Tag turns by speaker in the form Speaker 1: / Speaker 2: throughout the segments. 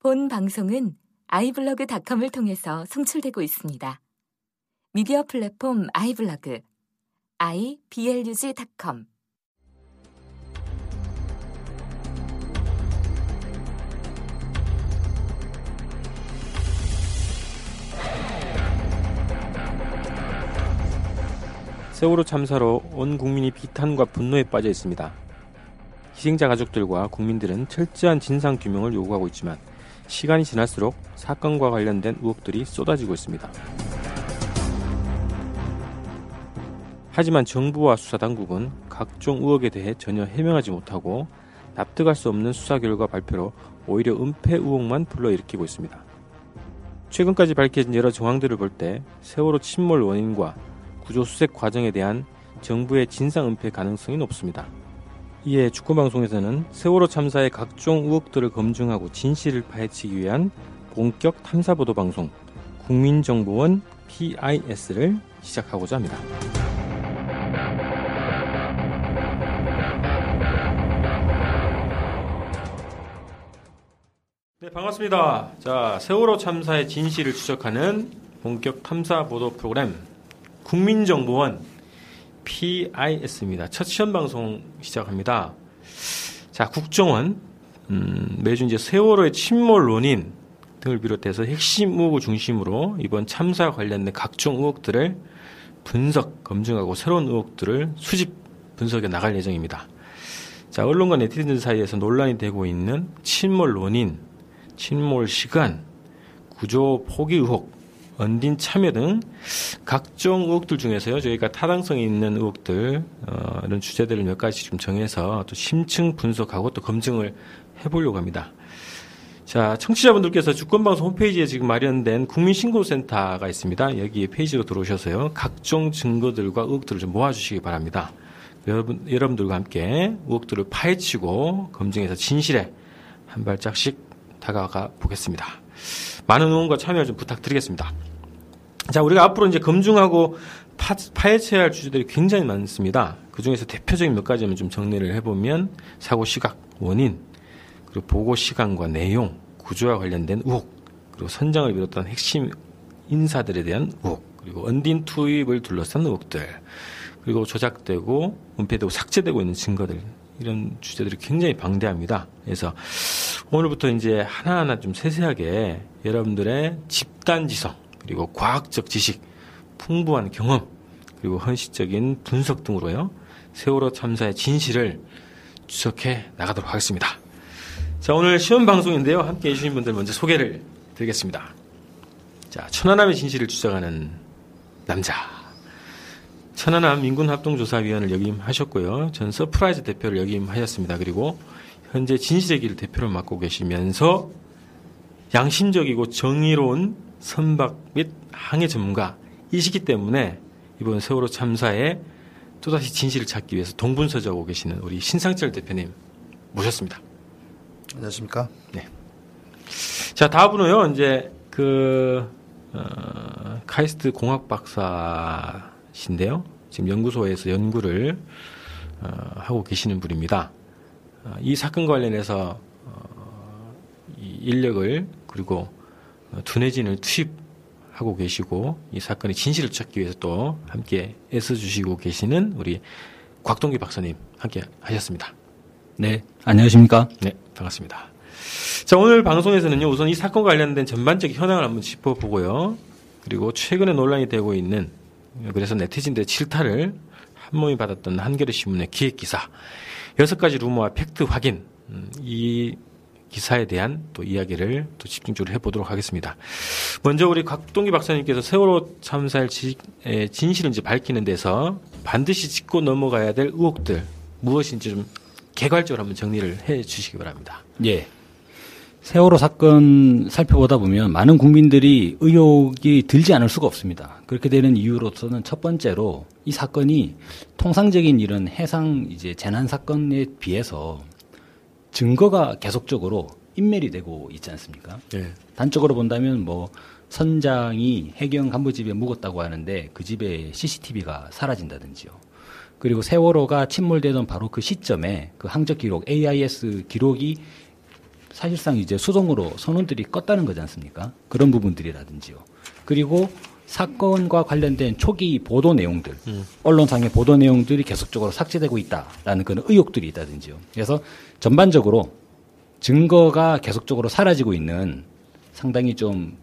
Speaker 1: 본 방송은 아이블로그닷컴을 통해서 송출되고 있습니다. 미디어 플랫폼 아이블로그 iblog.com
Speaker 2: 세월호 참사로 온 국민이 비탄과 분노에 빠져 있습니다. 희생자 가족들과 국민들은 철저한 진상 규명을 요구하고 있지만 시간이 지날수록 사건과 관련된 의혹들이 쏟아지고 있습니다. 하지만 정부와 수사당국은 각종 의혹에 대해 전혀 해명하지 못하고 납득할 수 없는 수사 결과 발표로 오히려 은폐 의혹만 불러일으키고 있습니다. 최근까지 밝혀진 여러 정황들을 볼 때 세월호 침몰 원인과 구조 수색 과정에 대한 정부의 진상 은폐 가능성이 높습니다. 이에 축구방송에서는 세월호 참사의 각종 의혹들을 검증하고 진실을 파헤치기 위한 본격 탐사보도 방송 국민정보원 PIS를 시작하고자 합니다. 네, 반갑습니다. 자, 세월호 참사의 진실을 추적하는 본격 탐사 보도 프로그램 국민정보원 PIS입니다. 첫 시험 방송 시작합니다. 자, 국정원 음, 매주 이제 세월호의 침몰 원인 등을 비롯해서 핵심 의혹을 중심으로 이번 참사 관련된 각종 의혹들을 분석, 검증하고 새로운 의혹들을 수집, 분석해 나갈 예정입니다. 자, 언론과 네티즌 사이에서 논란이 되고 있는 침몰 원인, 침몰 시간, 구조 포기 의혹, 언딘 참여 등 각종 의혹들 중에서요 저희가 타당성이 있는 의혹들 어, 이런 주제들을 몇 가지 좀 정해서 또 심층 분석하고 또 검증을 해보려고 합니다. 자 청취자분들께서 주권방송 홈페이지에 지금 마련된 국민신고센터가 있습니다. 여기 페이지로 들어오셔서요 각종 증거들과 의혹들을 좀 모아주시기 바랍니다. 여러분 여러분들과 함께 의혹들을 파헤치고 검증해서 진실에 한 발짝씩 다가가 보겠습니다. 많은 응원과 참여 좀 부탁드리겠습니다. 자, 우리가 앞으로 이제 검증하고 파, 파헤쳐야 할 주제들이 굉장히 많습니다. 그 중에서 대표적인 몇 가지만 좀 정리를 해보면 사고 시각, 원인, 그리고 보고 시간과 내용, 구조와 관련된 의혹, 그리고 선장을 비롯한 핵심 인사들에 대한 의혹, 그리고 언딘 투입을 둘러싼 의혹들, 그리고 조작되고 은폐되고 삭제되고 있는 증거들 이런 주제들이 굉장히 방대합니다. 그래서 오늘부터 이제 하나하나 좀 세세하게 여러분들의 집단지성 그리고 과학적 지식, 풍부한 경험, 그리고 헌시적인 분석 등으로요. 세월호 참사의 진실을 추적해 나가도록 하겠습니다. 자, 오늘 시험 방송인데요. 함께 해주신 분들 먼저 소개를 드리겠습니다. 자, 천안함의 진실을 추적하는 남자. 천안함 민군합동조사위원을 역임하셨고요. 전 서프라이즈 대표를 역임하셨습니다. 그리고 현재 진실의 길 대표를 맡고 계시면서 양심적이고 정의로운 선박 및 항해 전문가이시기 때문에 이번 세월호 참사에 또다시 진실을 찾기 위해서 동분서주하고 계시는 우리 신상철 대표님 모셨습니다.
Speaker 3: 안녕하십니까?
Speaker 2: 네. 자, 다음으로요, 이제 그, 어, 카이스트 공학 박사 신데요. 지금 연구소에서 연구를 어, 하고 계시는 분입니다. 어, 이 사건 관련해서 어, 이 인력을 그리고 두뇌진을 투입하고 계시고 이 사건의 진실을 찾기 위해서 또 함께 애써주시고 계시는 우리 곽동기 박사님 함께 하셨습니다.
Speaker 4: 네, 안녕하십니까?
Speaker 2: 네, 반갑습니다. 자, 오늘 방송에서는요, 우선 이 사건 관련된 전반적인 현황을 한번 짚어보고요. 그리고 최근에 논란이 되고 있는, 그래서 네티즌들의 질타를 한몸이 받았던 한겨레 신문의 기획 기사, 여섯 가지 루머와 팩트 확인, 음, 이 기사에 대한 또 이야기를 또 집중적으로 해보도록 하겠습니다. 먼저 우리 곽동기 박사님께서 세월호 참사의 진실을 이제 밝히는 데서 반드시 짚고 넘어가야 될 의혹들 무엇인지 좀 개괄적으로 한번 정리를 해 주시기 바랍니다.
Speaker 4: 예. 세월호 사건 살펴보다 보면 많은 국민들이 의혹이 들지 않을 수가 없습니다. 그렇게 되는 이유로서는 첫 번째로 이 사건이 통상적인 이런 해상 이제 재난 사건에 비해서 증거가 계속적으로 인멸이 되고 있지 않습니까? 네. 단적으로 본다면 뭐 선장이 해경 간부 집에 묵었다고 하는데 그 집에 CCTV가 사라진다든지요. 그리고 세월호가 침몰되던 바로 그 시점에 그 항적 기록 AIS 기록이 사실상 이제 수동으로 선원들이 껐다는 거지 않습니까? 그런 부분들이라든지요. 그리고 사건과 관련된 초기 보도 내용들,
Speaker 2: 음.
Speaker 4: 언론상의 보도 내용들이 계속적으로 삭제되고 있다라는 그런 의혹들이 있다든지요. 그래서 전반적으로 증거가 계속적으로 사라지고 있는 상당히 좀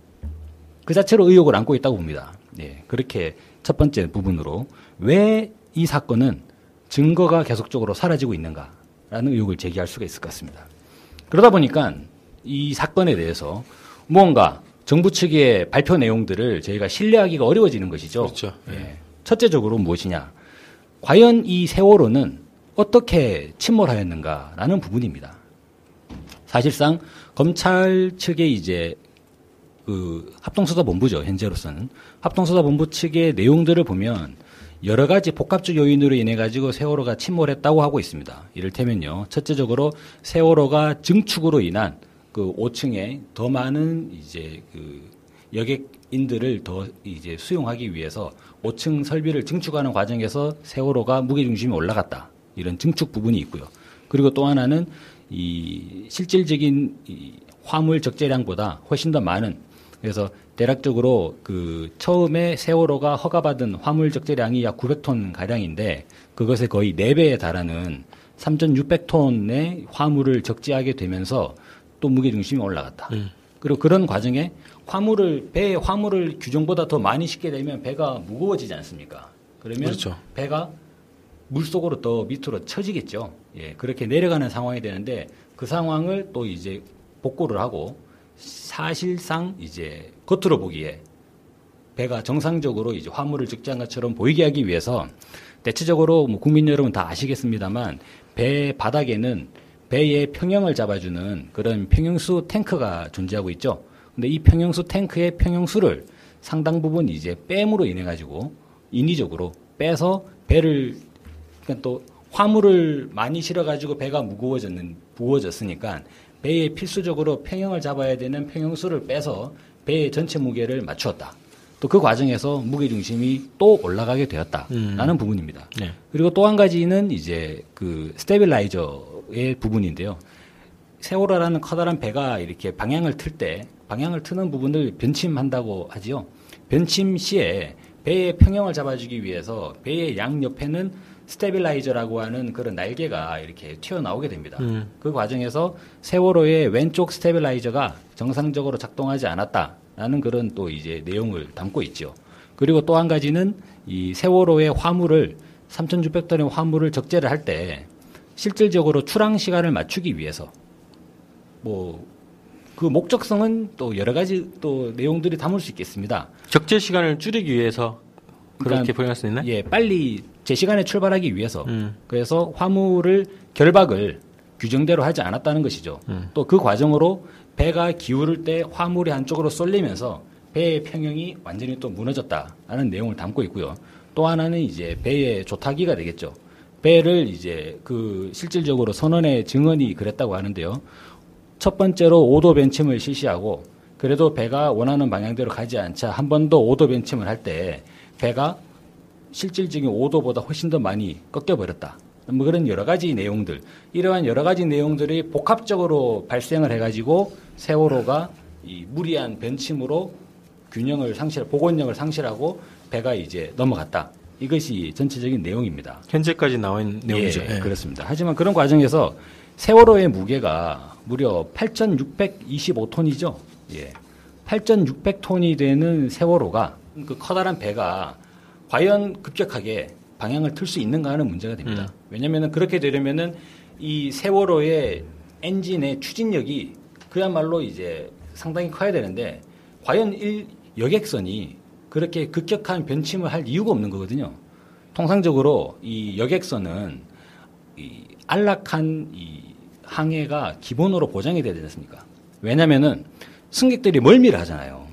Speaker 4: 그 자체로 의혹을 안고 있다고 봅니다. 네, 그렇게 첫 번째 부분으로 왜 이 사건은 증거가 계속적으로 사라지고 있는가라는 의혹을 제기할 수가 있을 것 같습니다. 그러다 보니까 이 사건에 대해서 무언가 정부 측의 발표 내용들을 저희가 신뢰하기가 어려워지는 것이죠.
Speaker 2: 그렇죠.
Speaker 4: 예. 첫째적으로 무엇이냐? 과연 이 세월호는 어떻게 침몰하였는가라는 부분입니다. 사실상 검찰 측의 이제 그 합동수사본부죠 현재로서는 합동수사본부 측의 내용들을 보면 여러 가지 복합적 요인으로 인해 가지고 세월호가 침몰했다고 하고 있습니다. 이를테면요, 첫째적으로 세월호가 증축으로 인한 그 5층에 더 많은 이제 그 여객인들을 더 이제 수용하기 위해서 5층 설비를 증축하는 과정에서 세월호가 무게 중심이 올라갔다 이런 증축 부분이 있고요. 그리고 또 하나는 이 실질적인 이 화물 적재량보다 훨씬 더 많은 그래서 대략적으로 그 처음에 세월호가 허가받은 화물 적재량이 약 900톤 가량인데 그것의 거의 4배에 달하는 3,600톤의 화물을 적재하게 되면서 또 무게 중심이 올라갔다.
Speaker 2: 음.
Speaker 4: 그리고 그런 과정에 화물을 배에 화물을 규정보다 더 많이 싣게 되면 배가 무거워지지 않습니까? 그러면
Speaker 2: 그렇죠.
Speaker 4: 배가 물 속으로 더 밑으로 처지겠죠. 예, 그렇게 내려가는 상황이 되는데 그 상황을 또 이제 복구를 하고 사실상 이제 겉으로 보기에 배가 정상적으로 이제 화물을 적재한 것처럼 보이게 하기 위해서 대체적으로 뭐 국민 여러분 다 아시겠습니다만 배 바닥에는 배의 평형을 잡아주는 그런 평형수 탱크가 존재하고 있죠. 근데 이 평형수 탱크의 평형수를 상당 부분 이제 뺨으로 인해 가지고 인위적으로 빼서 배를 그러니까 또 화물을 많이 실어 가지고 배가 무거워졌는 무거워졌으니까 배에 필수적으로 평형을 잡아야 되는 평형수를 빼서 배의 전체 무게를 맞추었다. 또 그 과정에서 무게 중심이 또 올라가게 되었다라는
Speaker 2: 음.
Speaker 4: 부분입니다.
Speaker 2: 네.
Speaker 4: 그리고 또 한 가지는 이제 그 stabilizer의 부분인데요. 세월호라는 커다란 배가 이렇게 방향을 틀 때 방향을 트는 부분을 변침한다고 하지요. 변침 시에 배의 평형을 잡아주기 위해서 배의 양 옆에는 stabilizer라고 하는 그런 날개가 이렇게 튀어나오게 됩니다.
Speaker 2: 음.
Speaker 4: 그 과정에서 세월호의 왼쪽 stabilizer가 정상적으로 작동하지 않았다라는 그런 또 이제 내용을 담고 있죠. 그리고 또 한 가지는 이 세월호의 화물을 3,600톤의 화물을 적재를 할 때 실질적으로 출항 시간을 맞추기 위해서 뭐 그 목적성은 또 여러 가지 또 내용들이 담을 수 있겠습니다.
Speaker 2: 적재 시간을 줄이기 위해서 그렇게
Speaker 4: 그러니까
Speaker 2: 표현할 수 있나요?
Speaker 4: 예, 빨리 제 시간에 출발하기 위해서
Speaker 2: 음.
Speaker 4: 그래서 화물을 결박을 규정대로 하지 않았다는 것이죠.
Speaker 2: 음.
Speaker 4: 또그 과정으로 배가 기울을 때 화물이 한쪽으로 쏠리면서 배의 평형이 완전히 또 무너졌다라는 내용을 담고 있고요. 또 하나는 이제 배의 조타기가 되겠죠. 배를 이제 그 실질적으로 선원의 증언이 그랬다고 하는데요. 첫 번째로 5도 벤침을 실시하고 그래도 배가 원하는 방향대로 가지 않자 한 번더 5도 벤침을 할 때 배가 실질적인 5도보다 훨씬 더 많이 꺾여버렸다. 뭐 그런 여러 가지 내용들, 이러한 여러 가지 내용들이 복합적으로 발생을 해가지고 세월호가 이 무리한 변침으로 균형을 상실, 복원력을 상실하고 배가 이제 넘어갔다. 이것이 전체적인 내용입니다.
Speaker 2: 현재까지 나와 있는 내용이죠.
Speaker 4: 예,
Speaker 2: 예.
Speaker 4: 그렇습니다. 하지만 그런 과정에서 세월호의 무게가 무려 8,625톤이죠. 예. 8,600톤이 되는 세월호가 그 커다란 배가 과연 급격하게 방향을 틀 수 있는가 하는 문제가 됩니다.
Speaker 2: 음.
Speaker 4: 왜냐하면 그렇게 되려면은 이 세월호의 엔진의 추진력이 그야말로 이제 상당히 커야 되는데 과연 일 여객선이 그렇게 급격한 변침을 할 이유가 없는 거거든요. 통상적으로 이 여객선은 이 안락한 이 항해가 기본으로 보장이 돼야 되지 않습니까? 왜냐면은 승객들이 멀미를 하잖아요.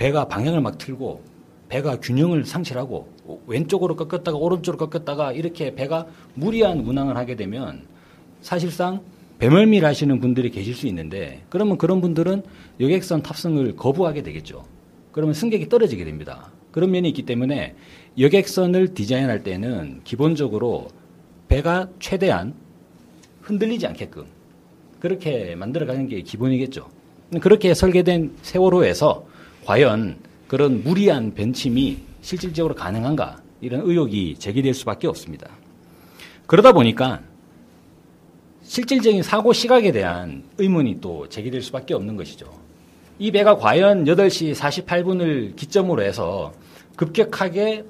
Speaker 4: 배가 방향을 막 틀고 배가 균형을 상실하고 왼쪽으로 꺾였다가 오른쪽으로 꺾였다가 이렇게 배가 무리한 운항을 하게 되면 사실상 배멀미를 하시는 분들이 계실 수 있는데 그러면 그런 분들은 여객선 탑승을 거부하게 되겠죠. 그러면 승객이 떨어지게 됩니다. 그런 면이 있기 때문에 여객선을 디자인할 때는 기본적으로 배가 최대한 흔들리지 않게끔 그렇게 만들어가는 게 기본이겠죠. 그렇게 설계된 세월호에서 과연 그런 무리한 변침이 실질적으로 가능한가 이런 의혹이 제기될 수밖에 없습니다. 그러다 보니까 실질적인 사고 시각에 대한 의문이 또 제기될 수밖에 없는 것이죠. 이 배가 과연 8시 48분을 기점으로 해서 급격하게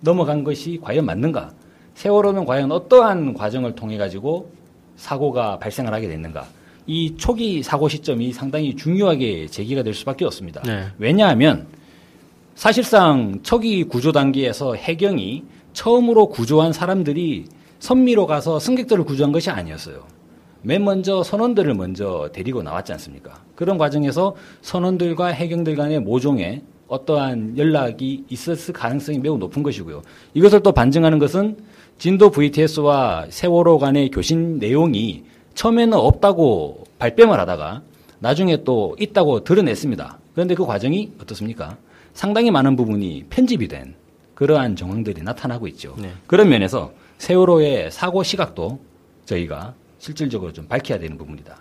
Speaker 4: 넘어간 것이 과연 맞는가? 세월호는 과연 어떠한 과정을 통해 가지고 사고가 발생을 하게 됐는가? 이 초기 사고 시점이 상당히 중요하게 제기가 될 수밖에 없습니다.
Speaker 2: 네.
Speaker 4: 왜냐하면 사실상 초기 구조 단계에서 해경이 처음으로 구조한 사람들이 선미로 가서 승객들을 구조한 것이 아니었어요. 맨 먼저 선원들을 먼저 데리고 나왔지 않습니까? 그런 과정에서 선원들과 해경들 간의 모종에 어떠한 연락이 있었을 가능성이 매우 높은 것이고요. 이것을 또 반증하는 것은 진도 VTS와 세월호 간의 교신 내용이 처음에는 없다고 발뺌을 하다가 나중에 또 있다고 드러냈습니다. 그런데 그 과정이 어떻습니까? 상당히 많은 부분이 편집이 된 그러한 정황들이 나타나고 있죠.
Speaker 2: 네.
Speaker 4: 그런 면에서 세월호의 사고 시각도 저희가 실질적으로 좀 밝혀야 되는 부분이다.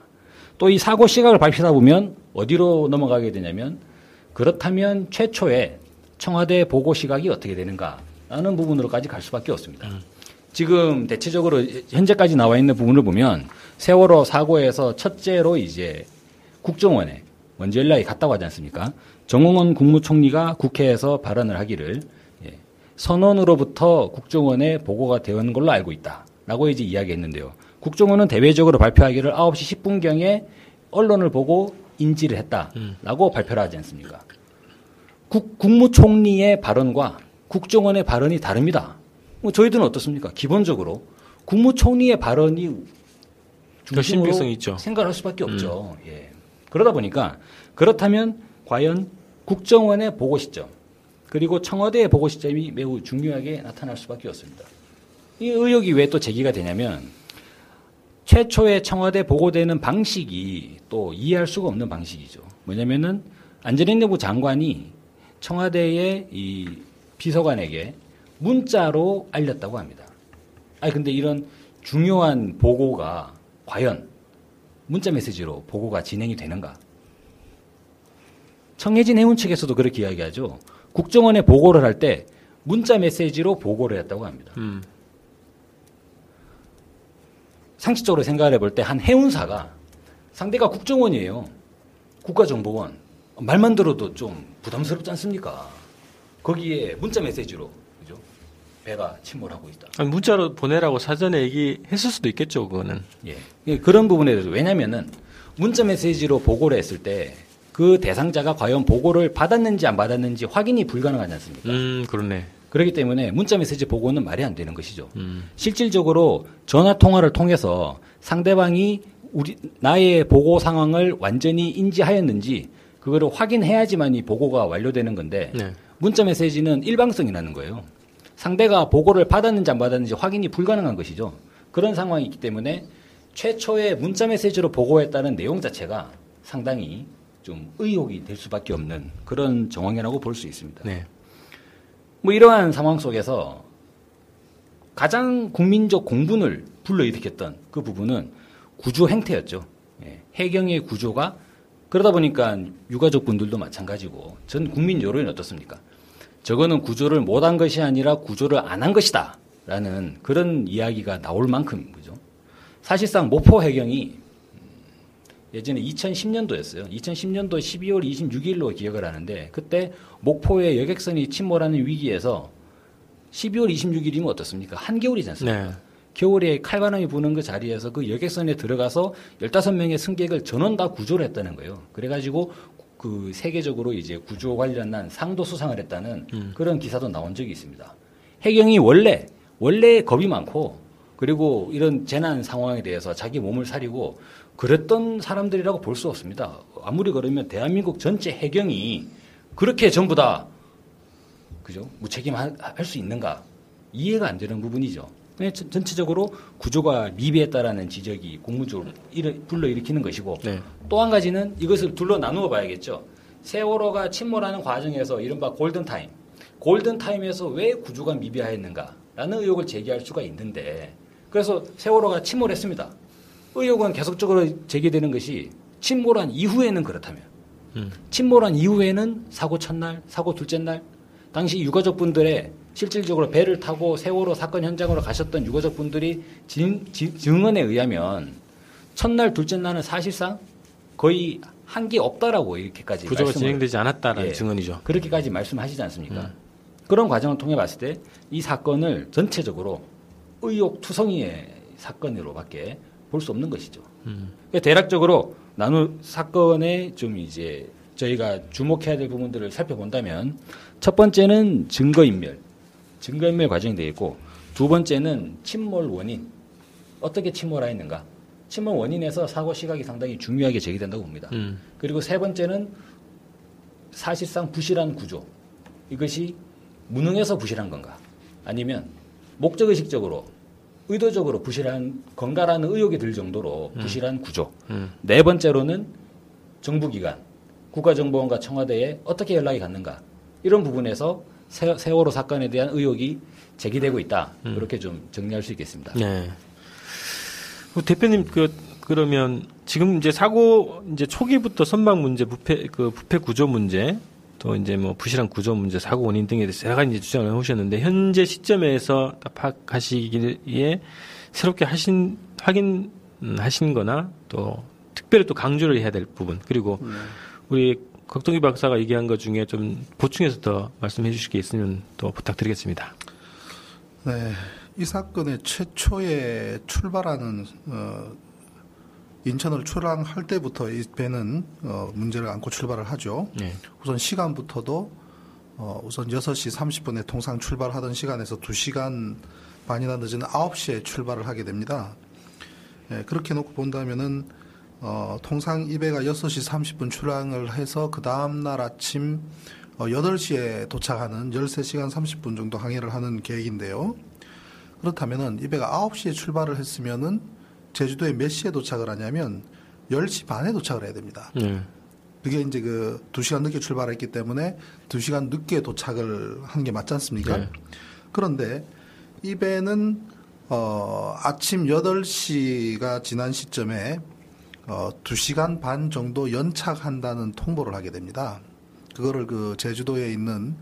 Speaker 4: 또 이 사고 시각을 밝히다 보면 어디로 넘어가게 되냐면 그렇다면 최초의 청와대 보고 시각이 어떻게 되는가라는 부분으로까지 갈 수밖에 없습니다. 지금 대체적으로 현재까지 나와 있는 부분을 보면 세월호 사고에서 첫째로 이제 국정원에 먼저 연락이 갔다고 하지 않습니까? 정홍원 국무총리가 국회에서 발언을 하기를 예, 선언으로부터 국정원에 보고가 되는 걸로 알고 있다라고 이제 이야기했는데요. 국정원은 대외적으로 발표하기를 9시 10분경에 언론을 보고 인지를 했다라고 발표를 하지 않습니까? 국, 국무총리의 발언과 국정원의 발언이 다릅니다. 뭐 저희들은 어떻습니까? 기본적으로 국무총리의 발언이
Speaker 2: 더 신빙성
Speaker 4: 중심으로
Speaker 2: 있죠.
Speaker 4: 생각할 수밖에 없죠. 예. 그러다 보니까 그렇다면 과연 국정원의 보고 시점 그리고 청와대의 보고 시점이 매우 중요하게 나타날 수밖에 없습니다. 이 의혹이 왜 또 제기가 되냐면 최초의 청와대 보고되는 방식이 또 이해할 수가 없는 방식이죠. 뭐냐면은 안전행내부 장관이 청와대의 이 비서관에게 문자로 알렸다고 합니다. 아니 근데 이런 중요한 보고가 과연 문자 메시지로 보고가 진행이 되는가? 청해진 해운 측에서도 그렇게 이야기하죠. 국정원에 보고를 할 때 문자 메시지로 보고를 했다고 합니다.
Speaker 2: 음.
Speaker 4: 상식적으로 생각을 해볼 때 한 해운사가 상대가 국정원이에요. 국가정보원. 말만 들어도 좀 부담스럽지 않습니까? 거기에 문자 메시지로? 배가 침몰하고 있다.
Speaker 2: 아니, 문자로 보내라고 사전에 얘기했을 수도 있겠죠, 그거는.
Speaker 4: 예. 예, 그런 부분에 대해서 왜냐면은 문자 메시지로 보고를 했을 때 그 대상자가 과연 보고를 받았는지 안 받았는지 확인이 불가능하지 않습니까?
Speaker 2: 음, 그러네.
Speaker 4: 그렇기 때문에 문자 메시지 보고는 말이 안 되는 것이죠.
Speaker 2: 음.
Speaker 4: 실질적으로 전화 통화를 통해서 상대방이 우리 나의 보고 상황을 완전히 인지하였는지 그거를 확인해야지만 이 보고가 완료되는 건데
Speaker 2: 네.
Speaker 4: 문자 메시지는 일방성이라는 거예요. 상대가 보고를 받았는지 안 받았는지 확인이 불가능한 것이죠. 그런 상황이 있기 때문에 최초의 문자 메시지로 보고했다는 내용 자체가 상당히 좀 의혹이 될 수밖에 없는 그런 정황이라고 볼 수 있습니다.
Speaker 2: 네.
Speaker 4: 뭐 이러한 상황 속에서 가장 국민적 공분을 불러일으켰던 그 부분은 구조 행태였죠. 예, 해경의 구조가 그러다 보니까 유가족 분들도 마찬가지고 전 국민 여론이 어떻습니까? 저거는 구조를 못한 것이 아니라 구조를 안 한 것이다. 라는 그런 이야기가 나올 만큼, 그죠? 사실상 모포 해경이 음, 예전에 2010년도였어요. 2010년도 12월 26일로 기억을 하는데 그때 목포의 여객선이 침몰하는 위기에서 12월 26일이면 어떻습니까? 한겨울이지 않습니까?
Speaker 2: 네.
Speaker 4: 겨울에 칼바람이 부는 그 자리에서 그 여객선에 들어가서 15명의 승객을 전원 다 구조를 했다는 거예요. 그래가지고 그 세계적으로 이제 구조 관련한 상도 수상을 했다는
Speaker 2: 음.
Speaker 4: 그런 기사도 나온 적이 있습니다. 해경이 원래, 원래 겁이 많고 그리고 이런 재난 상황에 대해서 자기 몸을 사리고 그랬던 사람들이라고 볼 수 없습니다. 아무리 그러면 대한민국 전체 해경이 그렇게 전부 다 그죠? 무책임할 수 있는가? 이해가 안 되는 부분이죠. 전- 전체적으로 구조가 미비했다라는 지적이 공무적으로 일으- 불러일으키는 것이고
Speaker 2: 네.
Speaker 4: 또한 가지는 이것을 둘러 나누어 봐야겠죠. 세월호가 침몰하는 과정에서 이른바 골든타임. 골든타임에서 왜 구조가 미비하였는가라는 의혹을 제기할 수가 있는데 그래서 세월호가 침몰했습니다. 의혹은 계속적으로 제기되는 것이 침몰한 이후에는 그렇다면
Speaker 2: 음.
Speaker 4: 침몰한 이후에는 사고 첫날, 사고 둘째 날 당시 유가족분들의 실질적으로 배를 타고 세월호 사건 현장으로 가셨던 유가족 분들이 진- 지- 증언에 의하면 첫날, 둘째 날은 사실상 거의 한 게 없다라고 이렇게까지
Speaker 2: 구조가 진행되지 않았다라는
Speaker 4: 예.
Speaker 2: 증언이죠.
Speaker 4: 그렇게까지 말씀하시지 않습니까?
Speaker 2: 음.
Speaker 4: 그런 과정을 통해 봤을 때 이 사건을 전체적으로 의혹 투성이의 사건으로밖에 볼 수 없는 것이죠.
Speaker 2: 음.
Speaker 4: 그러니까 대략적으로 나누 사건에 좀 이제 저희가 주목해야 될 부분들을 살펴본다면 첫 번째는 증거인멸, 증거인멸 과정이 되어 있고 두 번째는 침몰 원인, 어떻게 침몰하였는가, 침몰 원인에서 사고 시각이 상당히 중요하게 제기된다고 봅니다.
Speaker 2: 음.
Speaker 4: 그리고 세 번째는 사실상 부실한 구조. 이것이 무능해서 부실한 건가? 아니면 목적의식적으로 의도적으로 부실한 건가라는 의혹이 들 정도로 부실한 구조.
Speaker 2: 음.
Speaker 4: 네 번째로는 정부기관, 국가정보원과 청와대에 어떻게 연락이 갔는가. 이런 부분에서 세, 세월호 사건에 대한 의혹이 제기되고 있다. 이렇게 좀 정리할 수 있겠습니다.
Speaker 2: 네. 그 대표님 그 그러면 지금 이제 사고 이제 초기부터 선박 문제, 부패 그 부패 구조 문제, 또 이제 뭐 부실한 구조 문제, 사고 원인 등에 대해서 여러 가지 이제 주장을 해오셨는데 현재 시점에서 딱 파악하시기에 새롭게 하신 확인하신 거나 특별히 또 강조를 해야 될 부분 그리고 우리 걱정기 박사가 얘기한 것 중에 좀 보충해서 더 말씀해 주실 게 있으면 또 부탁드리겠습니다.
Speaker 3: 네, 이 사건의 최초에 출발하는 어, 인천을 출항할 때부터 이 배는 어, 문제를 안고 출발을 하죠.
Speaker 2: 네.
Speaker 3: 우선 시간부터도 어, 우선 6시 30분에 통상 출발하던 시간에서 2시간 반이나 늦은 9시에 출발을 하게 됩니다. 예, 그렇게 놓고 본다면은 어, 통상 이 배가 6시 30분 출항을 해서 그 다음날 아침 어, 8시에 도착하는 13시간 30분 정도 항해를 하는 계획인데요. 그렇다면은 이 배가 9시에 출발을 했으면은 제주도에 몇 시에 도착을 하냐면 10시 반에 도착을 해야 됩니다.
Speaker 2: 네.
Speaker 3: 그게 이제 그 2시간 늦게 출발했기 때문에 2시간 늦게 도착을 하는 게 맞지 않습니까?
Speaker 2: 네.
Speaker 3: 그런데 이 배는 어 아침 8시가 지난 시점에 어 2시간 반 정도 연착한다는 통보를 하게 됩니다. 그거를 그 제주도에 있는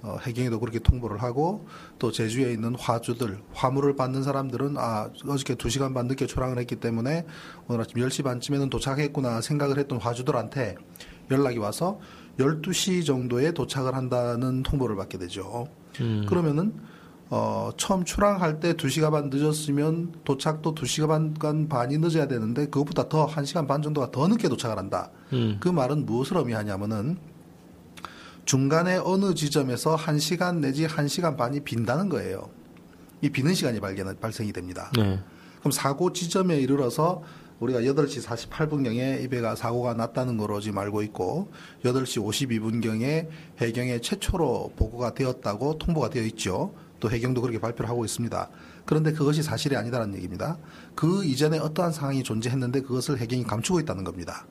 Speaker 3: 어, 해경에도 그렇게 통보를 하고 또 제주에 있는 화주들 화물을 받는 사람들은 아 어저께 2시간 반 늦게 출항을 했기 때문에 오늘 아침 10시 반쯤에는 도착했구나 생각을 했던 화주들한테 연락이 와서 12시 정도에 도착을 한다는 통보를 받게 되죠.
Speaker 2: 음.
Speaker 3: 그러면은 어, 처음 출항할 때 2시간 반 늦었으면 도착도 2시간 반 반이 늦어야 되는데 그것보다 더 1시간 반 정도가 더 늦게 도착을 한다.
Speaker 2: 음.
Speaker 3: 그 말은 무엇을 의미하냐면은 중간에 어느 지점에서 1시간 내지 1시간 반이 빈다는 거예요. 이 비는 시간이 발견, 발생이 됩니다.
Speaker 2: 네.
Speaker 3: 그럼 사고 지점에 이르러서 우리가 8시 48분경에 이 배가 사고가 났다는 거로 지금 알고 있고 8시 52분경에 해경에 최초로 보고가 되었다고 통보가 되어 있죠. 또 해경도 그렇게 발표를 하고 있습니다. 그런데 그것이 사실이 아니다는 얘기입니다. 그 이전에 어떠한 상황이 존재했는데 그것을 해경이 감추고 있다는 겁니다.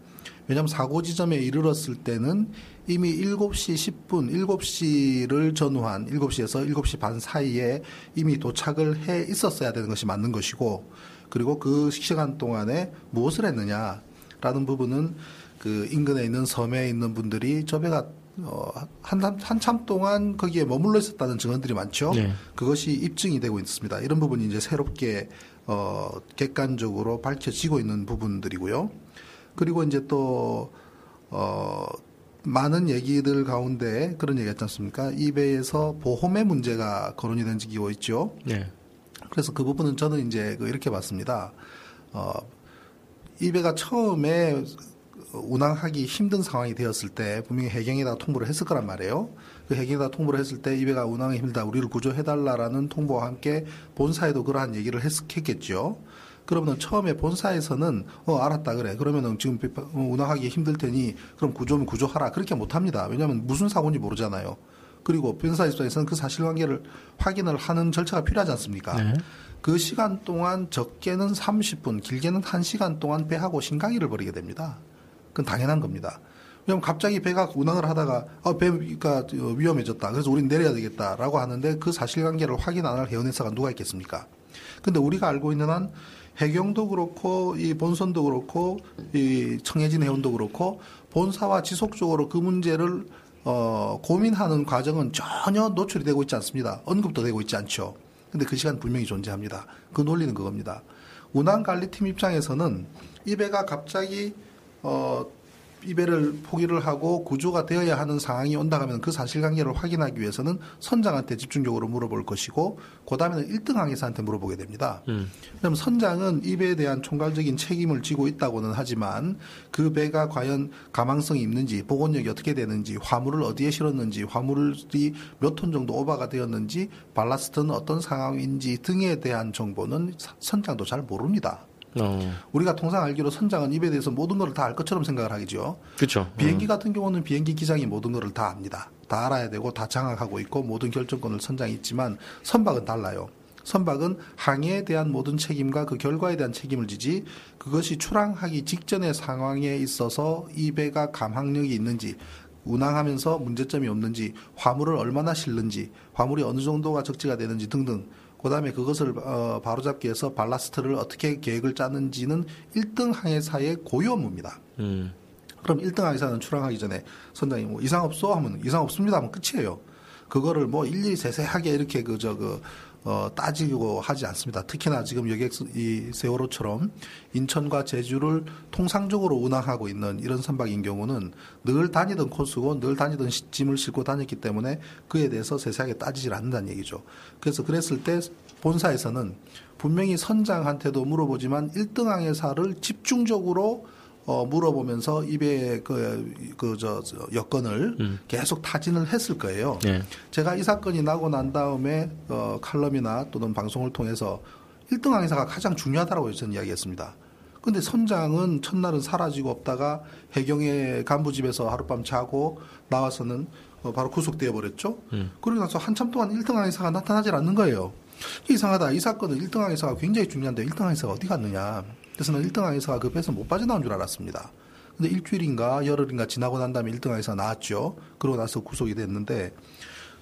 Speaker 3: 왜냐하면 사고 지점에 이르렀을 때는 이미 7시 10분, 7시를 전후한 7시에서 7시 반 사이에 이미 도착을 해 있었어야 되는 것이 맞는 것이고 그리고 그 시간 동안에 무엇을 했느냐라는 부분은 그 인근에 있는 섬에 있는 분들이 저 배가 어, 한, 한참 동안 거기에 머물러 있었다는 증언들이 많죠.
Speaker 2: 네.
Speaker 3: 그것이 입증이 되고 있습니다. 이런 부분이 이제 새롭게 어, 객관적으로 밝혀지고 있는 부분들이고요. 그리고 이제 또 어, 많은 얘기들 가운데 그런 얘기 했지 않습니까? 이 배에서 보험의 문제가 거론이 된 적이 있죠.
Speaker 2: 네.
Speaker 3: 그래서 그 부분은 저는 이제 그 이렇게 봤습니다. 어, 이 배가 처음에 운항하기 힘든 상황이 되었을 때 분명히 해경에다 통보를 했을 거란 말이에요. 그 해경에다 통보를 했을 때 이 배가 운항이 힘들다, 우리를 구조해달라라는 통보와 함께 본사에도 그러한 얘기를 했, 했겠죠. 그러면 처음에 본사에서는 어 알았다 그래 그러면은 지금 운항하기 힘들 테니 그럼 구조면 구조하라 그렇게 못합니다 왜냐하면 무슨 사고인지 모르잖아요 그리고 변사 입장에서는 그 사실관계를 확인을 하는 절차가 필요하지 않습니까
Speaker 2: 네.
Speaker 3: 그 시간 동안 적게는 30분 길게는 1시간 동안 배하고 신강의를 벌이게 됩니다 그건 당연한 겁니다 왜냐하면 갑자기 배가 운항을 하다가 아, 배가 위험해졌다 그래서 우린 내려야 되겠다라고 하는데 그 사실관계를 확인 안 할 해운회사가 누가 있겠습니까 근데 우리가 알고 있는 한 해경도 그렇고 이 본선도 그렇고 이 청해진 해운도 그렇고 본사와 지속적으로 그 문제를 어, 고민하는 과정은 전혀 노출이 되고 있지 않습니다. 언급도 되고 있지 않죠. 근데 그 시간 분명히 존재합니다. 그 논리는 그겁니다. 운항관리팀 입장에서는 이 배가 갑자기 어, 이 배를 포기를 하고 구조가 되어야 하는 상황이 온다 하면 그 사실관계를 확인하기 위해서는 선장한테 집중적으로 물어볼 것이고 그다음에는 1등 항해사한테 물어보게 됩니다. 음. 그럼 선장은 이 배에 대한 총괄적인 책임을 지고 있다고는 하지만 그 배가 과연 가망성이 있는지 복원력이 어떻게 되는지 화물을 어디에 실었는지 화물이 몇 톤 정도 오버가 되었는지 발라스트는 어떤 상황인지 등에 대한 정보는 선장도 잘 모릅니다. 어. 우리가 통상 알기로 선장은 입에 대해서 모든 것을 다알 것처럼 생각을 하겠죠.
Speaker 2: 그렇죠.
Speaker 3: 비행기 음. 같은 경우는 비행기 기장이 모든 것을 다 압니다. 다 알아야 되고 다 장악하고 있고 모든 결정권을 선장이 있지만 선박은 달라요. 선박은 항해에 대한 모든 책임과 그 결과에 대한 책임을 지지 그것이 출항하기 직전의 상황에 있어서 이 배가 감항력이 있는지 운항하면서 문제점이 없는지 화물을 얼마나 실는지 화물이 어느 정도가 적재가 되는지 등등 그다음에 그것을 어, 바로잡기 위해서 발라스트를 어떻게 계획을 짜는지는 1등 항해사의 고유 업무입니다. 음. 그럼 1등 항해사는 출항하기 전에 선장이 뭐 이상 없어 하면 이상 없습니다 하면 끝이에요. 그거를 뭐 일일이 세세하게 이렇게 그저그 어, 따지고 하지 않습니다. 특히나 지금 여객 이 세월호처럼 인천과 제주를 통상적으로 운항하고 있는 이런 선박인 경우는 늘 다니던 코스고 늘 다니던 짐을 싣고 다녔기 때문에 그에 대해서 세세하게 따지질 않는다는 얘기죠. 그래서 그랬을 때 본사에서는 분명히 선장한테도 물어보지만 1등 항해사를 집중적으로 어, 물어보면서 입에 그, 그, 저, 저 여건을 음. 계속 타진을 했을 거예요. 네. 제가 이 사건이 나고 난 다음에, 어, 칼럼이나 또는 방송을 통해서 1등 항해사가 가장 중요하다고 저는 이야기했습니다. 근데 선장은 첫날은 사라지고 없다가 해경의 간부 집에서 하룻밤 자고 나와서는 어, 바로 구속되어 버렸죠. 음. 그러고 나서 한참 동안 1등 항해사가 나타나질 않는 거예요. 이상하다. 이 사건은 1등 항해사가 굉장히 중요한데 1등 항해사가 어디 갔느냐. 그래서 는 1등 항해사가 그 배에서 못 빠져나온 줄 알았습니다. 근데 일주일인가 열흘인가 지나고 난 다음에 1등 항해사 나왔죠. 그러고 나서 구속이 됐는데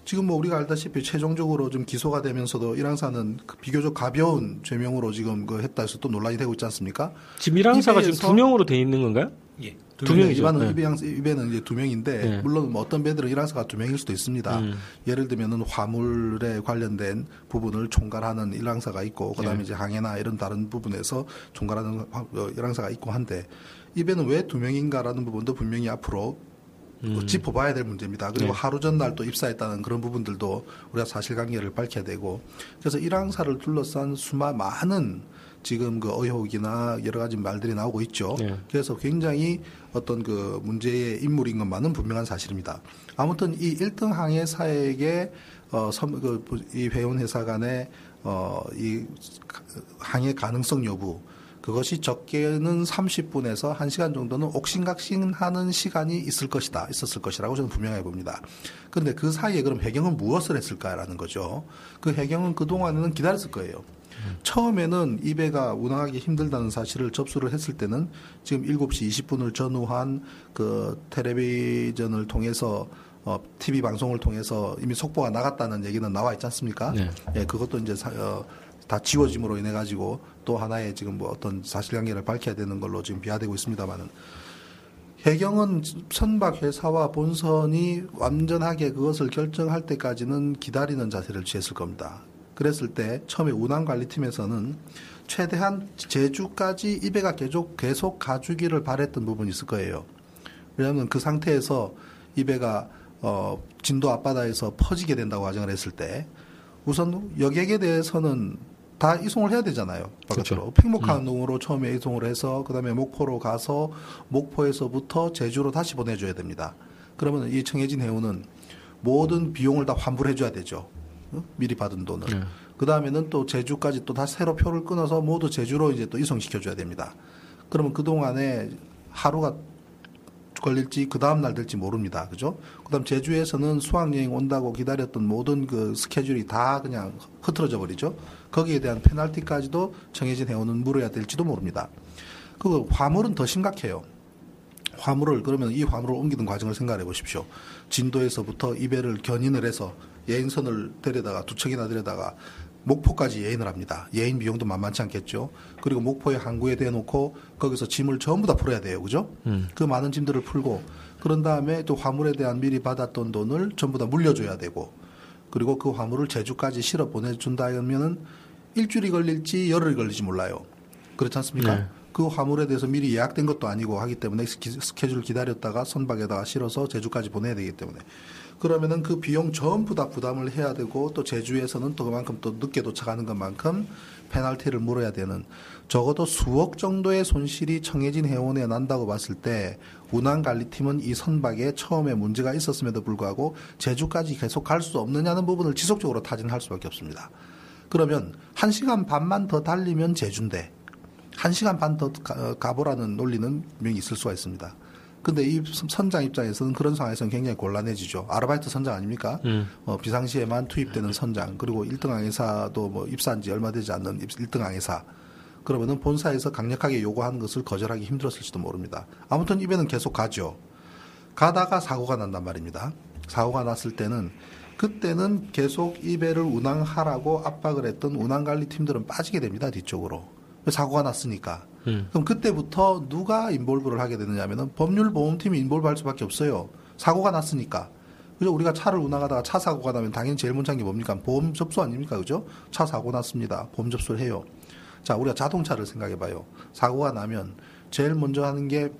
Speaker 3: 지금 뭐 우리가 알다시피 최종적으로 좀 기소가 되면서도 일항사는 그 비교적 가벼운 죄명으로 지금 그 했다 해서 또 논란이 되고 있지 않습니까?
Speaker 2: 지금 일항사가 지금 두 명으로 돼 있는 건가요?
Speaker 3: 예. 두, 두 명이죠. 일반은 네. 입양 입에는 이제 두 명인데 네. 물론 뭐 어떤 배들은 일항사가 두 명일 수도 있습니다. 음. 예를 들면은 화물에 관련된 부분을 총괄하는 일항사가 있고 그다음에 네. 이제 항해나 이런 다른 부분에서 총괄하는 어, 일항사가 있고 한데 이 배는 왜 두 명인가라는 부분도 분명히 앞으로 음. 짚어봐야 될 문제입니다. 그리고 네. 하루 전날 또 입사했다는 그런 부분들도 우리가 사실관계를 밝혀야 되고 그래서 일항사를 둘러싼 수마 많은 지금 그 의혹이나 여러 가지 말들이 나오고 있죠. 네. 그래서 굉장히 어떤 그 문제의 인물인 것만은 분명한 사실입니다. 아무튼 이 1등 항해사에게 어, 섬, 그, 이 회원 회사 간의 어, 이 항해 가능성 여부 그것이 적게는 30분에서 1시간 정도는 옥신각신하는 시간이 있을 것이다. 있었을 것이라고 저는 분명해 봅니다. 그런데 그 사이에 그럼 해경은 무엇을 했을까라는 거죠. 그 해경은 그동안에는 기다렸을 거예요. 처음에는 이 배가 운항하기 힘들다는 사실을 접수를 했을 때는 지금 7시 20분을 전후한 그 텔레비전을 통해서 어, TV 방송을 통해서 이미 속보가 나갔다는 얘기는 나와 있지 않습니까? 네. 예, 그것도 이제 사, 어, 다 지워짐으로 인해 가지고 또 하나의 지금 뭐 어떤 사실관계를 밝혀야 되는 걸로 지금 비화되고 있습니다만은 해경은 선박 회사와 본선이 완전하게 그것을 결정할 때까지는 기다리는 자세를 취했을 겁니다. 그랬을 때 처음에 운항관리팀에서는 최대한 제주까지 이 배가 계속 계속 가주기를 바랬던 부분이 있을 거예요. 왜냐하면 그 상태에서 이 배가 어, 진도 앞바다에서 퍼지게 된다고 가정을 했을 때 우선 여객에 대해서는 다 이송을 해야 되잖아요. 바깥으로. 그렇죠. 팽목항으로 음. 처음에 이송을 해서 그다음에 목포로 가서 목포에서부터 제주로 다시 보내줘야 됩니다. 그러면 이 청해진 해운은 모든 비용을 다 환불해 줘야 되죠. 어? 미리 받은 돈을. 네. 그 다음에는 또 제주까지 또 다시 새로 표를 끊어서 모두 제주로 이제 또 이송시켜줘야 됩니다. 그러면 그 동안에 하루가 걸릴지 그 다음 날 될지 모릅니다. 그죠? 그 다음 제주에서는 수학여행 온다고 기다렸던 모든 그 스케줄이 다 그냥 흐트러져 버리죠. 거기에 대한 페널티까지도 정해진 해오는 물어야 될지도 모릅니다. 그 화물은 더 심각해요. 화물을 그러면 이 화물을 옮기는 과정을 생각해 보십시오. 진도에서부터 이 배를 견인을 해서 예인선을 데려다가 두 척이나 데려다가 목포까지 예인을 합니다. 예인 비용도 만만치 않겠죠. 그리고 목포에 항구에 대놓고 거기서 짐을 전부 다 풀어야 돼요. 그죠?
Speaker 2: 음.
Speaker 3: 그 많은 짐들을 풀고 그런 다음에 또 화물에 대한 미리 받았던 돈을 전부 다 물려줘야 되고 그리고 그 화물을 제주까지 실어 보내준다 하면은 일주일이 걸릴지 열흘이 걸릴지 몰라요. 그렇지 않습니까?
Speaker 2: 네.
Speaker 3: 그 화물에 대해서 미리 예약된 것도 아니고 하기 때문에 스케줄 기다렸다가 선박에다가 실어서 제주까지 보내야 되기 때문에 그러면은 그 비용 전부 다 부담을 해야 되고 또 제주에서는 또 그만큼 또 늦게 도착하는 것만큼 페널티를 물어야 되는 적어도 수억 정도의 손실이 청해진 해운에 난다고 봤을 때 운항관리팀은 이 선박에 처음에 문제가 있었음에도 불구하고 제주까지 계속 갈 수 없느냐는 부분을 지속적으로 타진할 수밖에 없습니다. 그러면 한시간 반만 더 달리면 제주인데 한시간 반 더 가보라는 논리는 분명히 있을 수가 있습니다. 근데 이 선장 입장에서는 그런 상황에서는 굉장히 곤란해지죠. 아르바이트 선장 아닙니까?
Speaker 2: 음.
Speaker 3: 어, 비상시에만 투입되는 선장 그리고 1등 항해사도 뭐 입사한 지 얼마 되지 않는 1등 항해사 그러면은 본사에서 강력하게 요구하는 것을 거절하기 힘들었을지도 모릅니다. 아무튼 입에는 계속 가죠. 가다가 사고가 난단 말입니다. 사고가 났을 때는 그때는 계속 이 배를 운항하라고 압박을 했던 운항관리 팀들은 빠지게 됩니다 뒤쪽으로 사고가 났으니까.
Speaker 2: 음.
Speaker 3: 그럼 그때부터 누가 인볼브를 하게 되느냐면은 법률 보험팀이 인볼브할 수밖에 없어요. 사고가 났으니까. 그죠? 우리가 차를 운항하다가 차 사고가 나면 당연히 제일 먼저 한 게 뭡니까? 보험 접수 아닙니까? 그죠? 차 사고 났습니다. 보험 접수를 해요. 자 우리가 자동차를 생각해 봐요. 사고가 나면 제일 먼저 하는 게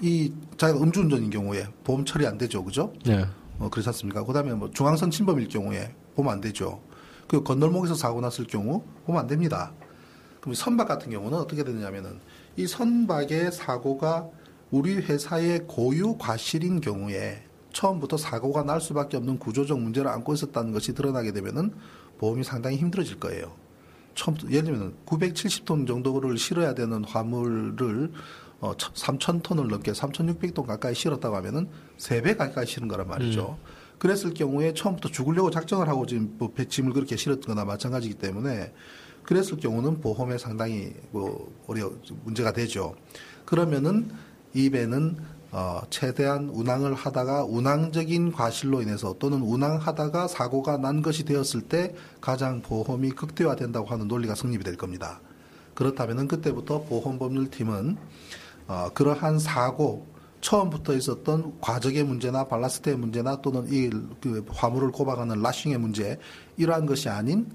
Speaker 3: 이 자기가 음주운전인 경우에 보험 처리 안 되죠. 그죠?
Speaker 2: 네.
Speaker 3: 어, 그렇지 않습니까? 그 다음에 뭐 중앙선 침범일 경우에 보면 안 되죠. 그 건널목에서 사고 났을 경우 보면 안 됩니다. 그럼 선박 같은 경우는 어떻게 되느냐면은 이 선박의 사고가 우리 회사의 고유 과실인 경우에 처음부터 사고가 날 수밖에 없는 구조적 문제를 안고 있었다는 것이 드러나게 되면은 보험이 상당히 힘들어질 거예요. 처음부터 예를 들면 970톤 정도를 실어야 되는 화물을 어, 3,000톤을 넘게 3,600톤 가까이 실었다고 하면은 3배 가까이 실은 거란 말이죠. 그랬을 경우에 처음부터 죽으려고 작정을 하고 지금 뭐 배- 짐을 그렇게 실었던 거나 마찬가지이기 때문에 그랬을 경우는 보험에 상당히 뭐 어려 문제가 되죠. 그러면은 이 배는 어, 최대한 운항을 하다가 운항적인 과실로 인해서 또는 운항하다가 사고가 난 것이 되었을 때 가장 보험이 극대화된다고 하는 논리가 성립이 될 겁니다. 그렇다면은 그때부터 보험법률팀은 어, 그러한 사고 처음부터 있었던 과적의 문제나 발라스트의 문제나 또는 이 그 화물을 고박하는 라싱의 문제 이러한 것이 아닌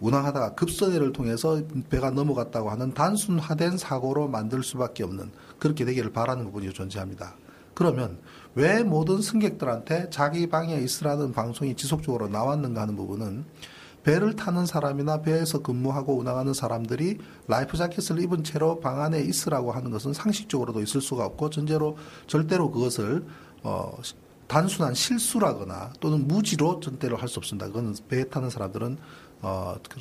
Speaker 3: 운항하다가 급선회를 통해서 배가 넘어갔다고 하는 단순화된 사고로 만들 수밖에 없는 그렇게 되기를 바라는 부분이 존재합니다. 그러면 왜 모든 승객들한테 자기 방에 있으라는 방송이 지속적으로 나왔는가 하는 부분은 배를 타는 사람이나 배에서 근무하고 운항하는 사람들이 life jacket을 입은 채로 방 안에 있으라고 하는 것은 상식적으로도 있을 수가 없고 전제로 절대로 그것을 어 단순한 실수라거나 또는 무지로 절대로 할 수 없습니다. 그거는 배에 타는 사람들은 어 그-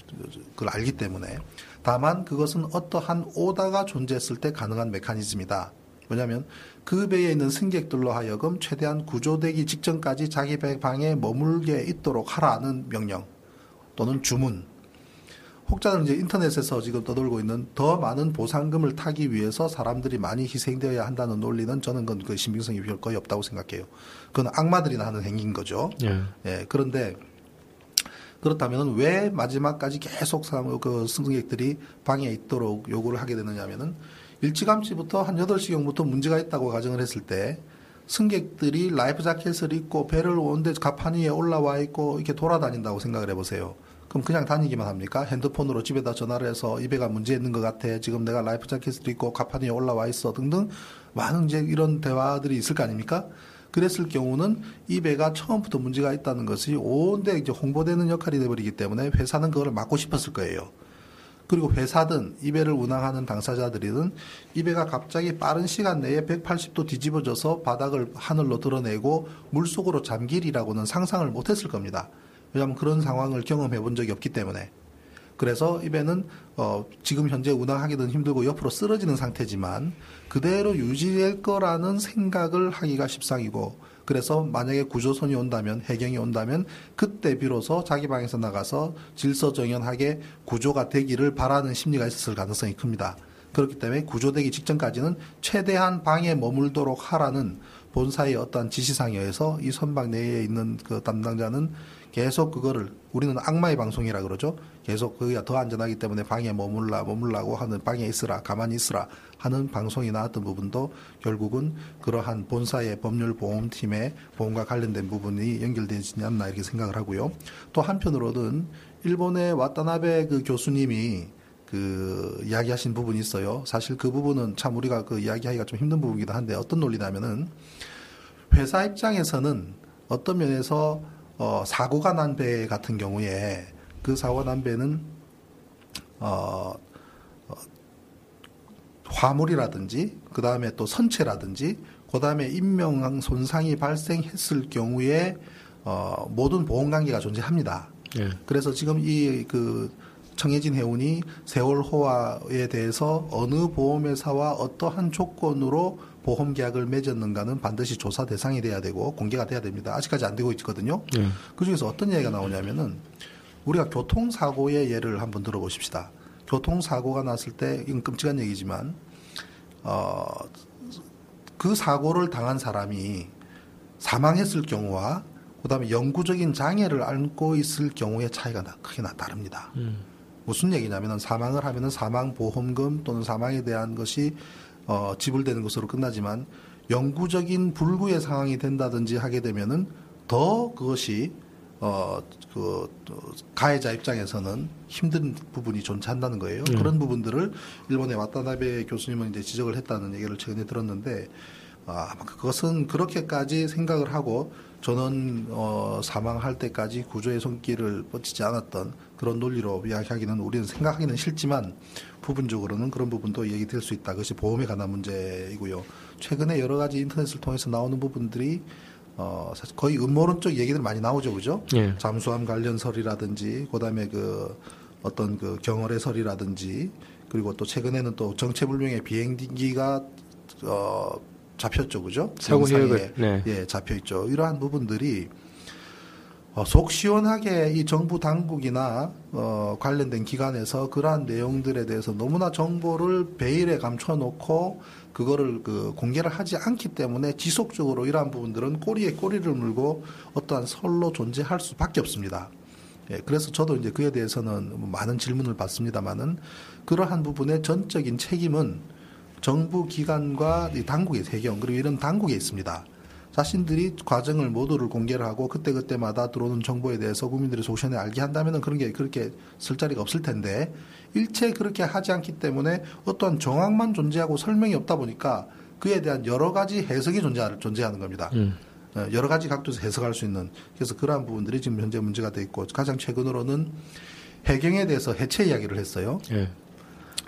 Speaker 3: 그걸 알기 때문에 다만 그것은 어떠한 오다가 존재했을 때 가능한 메커니즘이다. 뭐냐면 그 배에 있는 승객들로 하여금 최대한 구조되기 직전까지 자기 배 방에 머물게 있도록 하라는 명령 또는 주문. 혹자는 이제 인터넷에서 지금 떠돌고 있는 더 많은 보상금을 타기 위해서 사람들이 많이 희생되어야 한다는 논리는 저는 그건 그 신빙성이 별 거의 없다고 생각해요. 그건 악마들이나 하는 행위인 거죠.
Speaker 2: 예.
Speaker 3: 예, 그런데 그렇다면 왜 마지막까지 계속 사- 그 승객들이 방에 있도록 요구를 하게 되느냐면은 일찌감치부터 한 8시경부터 문제가 있다고 가정을 했을 때 승객들이 라이프 자켓을 입고 배를 오는데 가판 위에 올라와 있고 이렇게 돌아다닌다고 생각을 해보세요. 그럼 그냥 다니기만 합니까? 핸드폰으로 집에다 전화를 해서 이 배가 문제 있는 것 같아. 지금 내가 life jacket을 입고 갑판 위에 올라와 있어. 등등 많은 이제 이런 대화들이 있을 거 아닙니까? 그랬을 경우는 이 배가 처음부터 문제가 있다는 것이 온데 이제 홍보되는 역할이 돼버리기 때문에 회사는 그걸 막고 싶었을 거예요. 그리고 회사든 이 배를 운항하는 당사자들이든 이 배가 갑자기 빠른 시간 내에 180도 뒤집어져서 바닥을 하늘로 드러내고 물속으로 잠기리라고는 상상을 못했을 겁니다. 왜냐하면 그런 상황을 경험해 본 적이 없기 때문에. 그래서 이 배는 어, 지금 현재 운항하기는 힘들고 옆으로 쓰러지는 상태지만 그대로 유지될 거라는 생각을 하기가 십상이고 그래서 만약에 구조선이 온다면 해경이 온다면 그때 비로소 자기 방에서 나가서 질서정연하게 구조가 되기를 바라는 심리가 있었을 가능성이 큽니다. 그렇기 때문에 구조되기 직전까지는 최대한 방에 머물도록 하라는 본사의 어떠한 지시상에 의해서 이 선박 내에 있는 그 담당자는 계속 그거를 우리는 악마의 방송이라 그러죠. 계속 거기가 더 안전하기 때문에 방에 머물라 머물라고 하는 방에 있으라 가만히 있으라 하는 방송이 나왔던 부분도 결국은 그러한 본사의 법률 보험팀의 보험과 관련된 부분이 연결되지 않나 이렇게 생각을 하고요. 또 한편으로는 일본의 와타나베 그 교수님이 그 이야기하신 부분이 있어요. 사실 그 부분은 참 우리가 그 이야기하기가 좀 힘든 부분이기도 한데 어떤 논리냐면은 회사 입장에서는 어떤 면에서 어, 사고가 난 배 같은 경우에 그 사고가 난 배는 어, 어 화물이라든지 그 다음에 또 선체라든지 그 다음에 인명 손상이 발생했을 경우에 어, 모든 보험 관계가 존재합니다. 예. 그래서 지금 이 그 청해진 해운이 세월호와에 대해서 어느 보험회사와 어떠한 조건으로 보험 계약을 맺었는가는 반드시 조사 대상이 돼야 되고 공개가 돼야 됩니다. 아직까지 안 되고 있거든요. 네. 그 중에서 어떤 얘기가 나오냐면은 우리가 교통사고의 예를 한번 들어보십시다. 교통사고가 났을 때, 이건 끔찍한 얘기지만, 어, 그 사고를 당한 사람이 사망했을 경우와 그 다음에 영구적인 장애를 앓고 있을 경우의 차이가 크게 나, 다릅니다. 음. 무슨 얘기냐면은 사망을 하면은 사망 보험금 또는 사망에 대한 것이 어, 지불되는 것으로 끝나지만 영구적인 불구의 상황이 된다든지 하게 되면은 더 그것이 어, 그, 가해자 입장에서는 힘든 부분이 존재한다는 거예요. 음. 그런 부분들을 일본의 와타나베 교수님은 이제 지적을 했다는 얘기를 최근에 들었는데, 아, 그것은 그렇게까지 생각을 하고 저는 어, 사망할 때까지 구조의 손길을 뻗치지 않았던 그런 논리로 이야기하기는 우리는 생각하기는 싫지만 부분적으로는 그런 부분도 얘기될 수 있다. 그것이 보험에 관한 문제이고요. 최근에 여러 가지 인터넷을 통해서 나오는 부분들이 어, 사실 거의 음모론적 얘기들 많이 나오죠, 그죠? 예. 잠수함 관련설이라든지, 그 다음에 그 어떤 그 경월의 설이라든지, 그리고 또 최근에는 또 정체불명의 비행기가 어, 잡혔죠, 그죠?
Speaker 2: 사고 해역을 네.
Speaker 3: 예, 잡혀 있죠. 이러한 부분들이 어, 속 시원하게 이 정부 당국이나 어, 관련된 기관에서 그러한 내용들에 대해서 너무나 정보를 베일에 감춰놓고 그거를 그 공개를 하지 않기 때문에 지속적으로 이러한 부분들은 꼬리에 꼬리를 물고 어떠한 설로 존재할 수밖에 없습니다. 예, 그래서 저도 이제 그에 대해서는 많은 질문을 받습니다만은 그러한 부분의 전적인 책임은 정부 기관과 당국의 세경 그리고 이런 당국에 있습니다. 자신들이 과정을 모두를 공개를 하고 그때그때마다 들어오는 정보에 대해서 국민들이 소션에 알게 한다면 그런 게 그렇게 쓸 자리가 없을 텐데 일체 그렇게 하지 않기 때문에 어떠한 정황만 존재하고 설명이 없다 보니까 그에 대한 여러 가지 해석이 존재하는, 겁니다. 음. 어, 여러 가지 각도에서 해석할 수 있는 그래서 그러한 부분들이 지금 현재 문제가 돼 있고 가장 최근으로는 해경에 대해서 해체 이야기를 했어요. 예.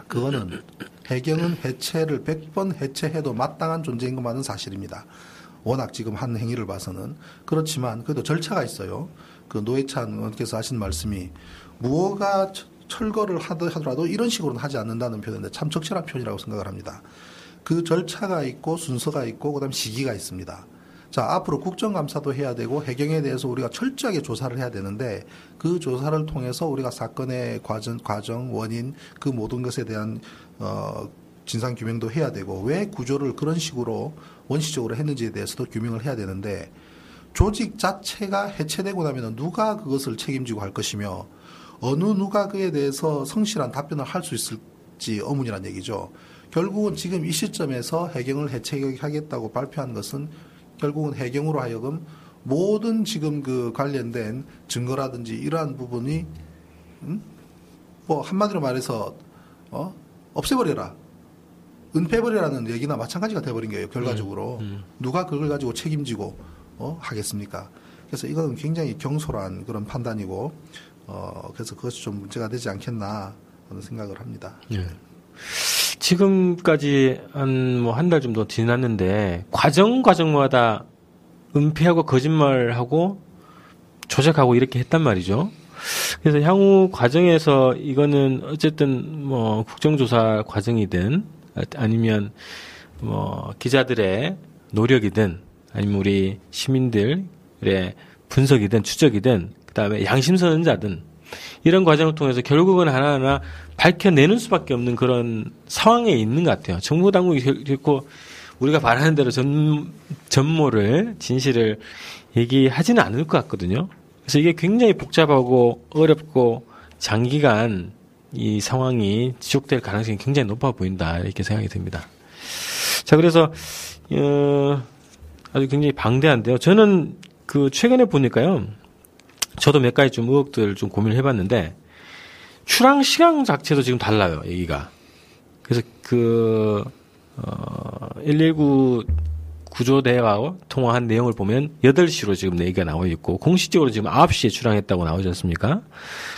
Speaker 3: 그거는 해경은 해체를 100번 해체해도 마땅한 존재인 것만은 사실입니다. 워낙 지금 한 행위를 봐서는 그렇지만 그래도 절차가 있어요. 그 노회찬 의원께서 하신 말씀이 무엇가 철거를 하더라도 이런 식으로는 하지 않는다는 표현인데 참 적절한 표현이라고 생각을 합니다. 그 절차가 있고 순서가 있고 그다음 시기가 있습니다. 자, 앞으로 국정감사도 해야 되고 해경에 대해서 우리가 철저하게 조사를 해야 되는데 그 조사를 통해서 우리가 사건의 과정, 과정, 원인 그 모든 것에 대한 어 진상 규명도 해야 되고 왜 구조를 그런 식으로 원시적으로 했는지에 대해서도 규명을 해야 되는데 조직 자체가 해체되고 나면 누가 그것을 책임지고 할 것이며 어느 누가 그에 대해서 성실한 답변을 할 수 있을지 의문이란 얘기죠. 결국은 지금 이 시점에서 해경을 해체하겠다고 발표한 것은 결국은 해경으로 하여금 모든 지금 그 관련된 증거라든지 이러한 부분이 음? 뭐 한마디로 말해서 어 없애버려라 은폐버리라는 얘기나 마찬가지가 돼버린 거예요. 결과적으로 음, 음. 누가 그걸 가지고 책임지고 어, 하겠습니까? 그래서 이건 굉장히 경솔한 그런 판단이고 어, 그래서 그것이 좀 문제가 되지 않겠나 하는 생각을 합니다. 예.
Speaker 2: 지금까지 한 뭐 한 달 정도 지났는데 과정 과정마다 은폐하고 거짓말하고 조작하고 이렇게 했단 말이죠. 그래서 향후 과정에서 이거는 어쨌든 뭐 국정조사 과정이든 아니면 뭐 기자들의 노력이든 아니면 우리 시민들의 분석이든 추적이든 그다음에 양심선언자든 이런 과정을 통해서 결국은 하나하나 밝혀내는 수밖에 없는 그런 상황에 있는 것 같아요. 정부 당국이 결코 우리가 바라는 대로 전, 전모를, 진실을 얘기하지는 않을 것 같거든요. 그래서 이게 굉장히 복잡하고 어렵고 장기간 이 상황이 지속될 가능성이 굉장히 높아 보인다. 이렇게 생각이 듭니다. 자, 그래서, 어, 아주 굉장히 방대한데요. 저는 그 최근에 보니까요. 저도 몇 가지 좀 의혹들 좀 고민을 해봤는데, 출항 시간 자체도 지금 달라요, 얘기가. 그래서 그, 어, 119 구조대와 통화한 내용을 보면 8시로 지금 얘기가 나와 있고 공식적으로 지금 9시에 출항했다고 나오지 않습니까?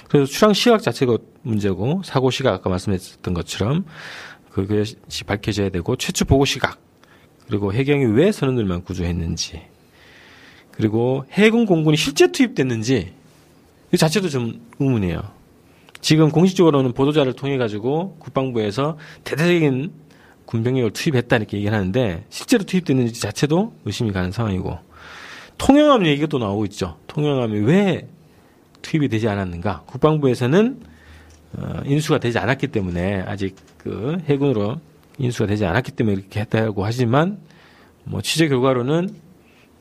Speaker 2: 그래서 출항 시각 자체가 문제고 사고 시각 아까 말씀했던 것처럼 그것이 밝혀져야 되고 최초 보고 시각 그리고 해경이 왜 선원들만 구조했는지 그리고 해군 공군이 실제 투입됐는지 이 자체도 좀 의문이에요. 지금 공식적으로는 보도자를 통해 가지고 국방부에서 대대적인 군병력을 투입했다 이렇게 얘기를 하는데 실제로 투입됐는지 자체도 의심이 가는 상황이고 통영함 얘기가 또 나오고 있죠. 통영함이 왜 투입이 되지 않았는가? 국방부에서는 어, 인수가 되지 않았기 때문에 아직 그 해군으로 인수가 되지 않았기 때문에 이렇게 했다고 하지만 뭐 취재 결과로는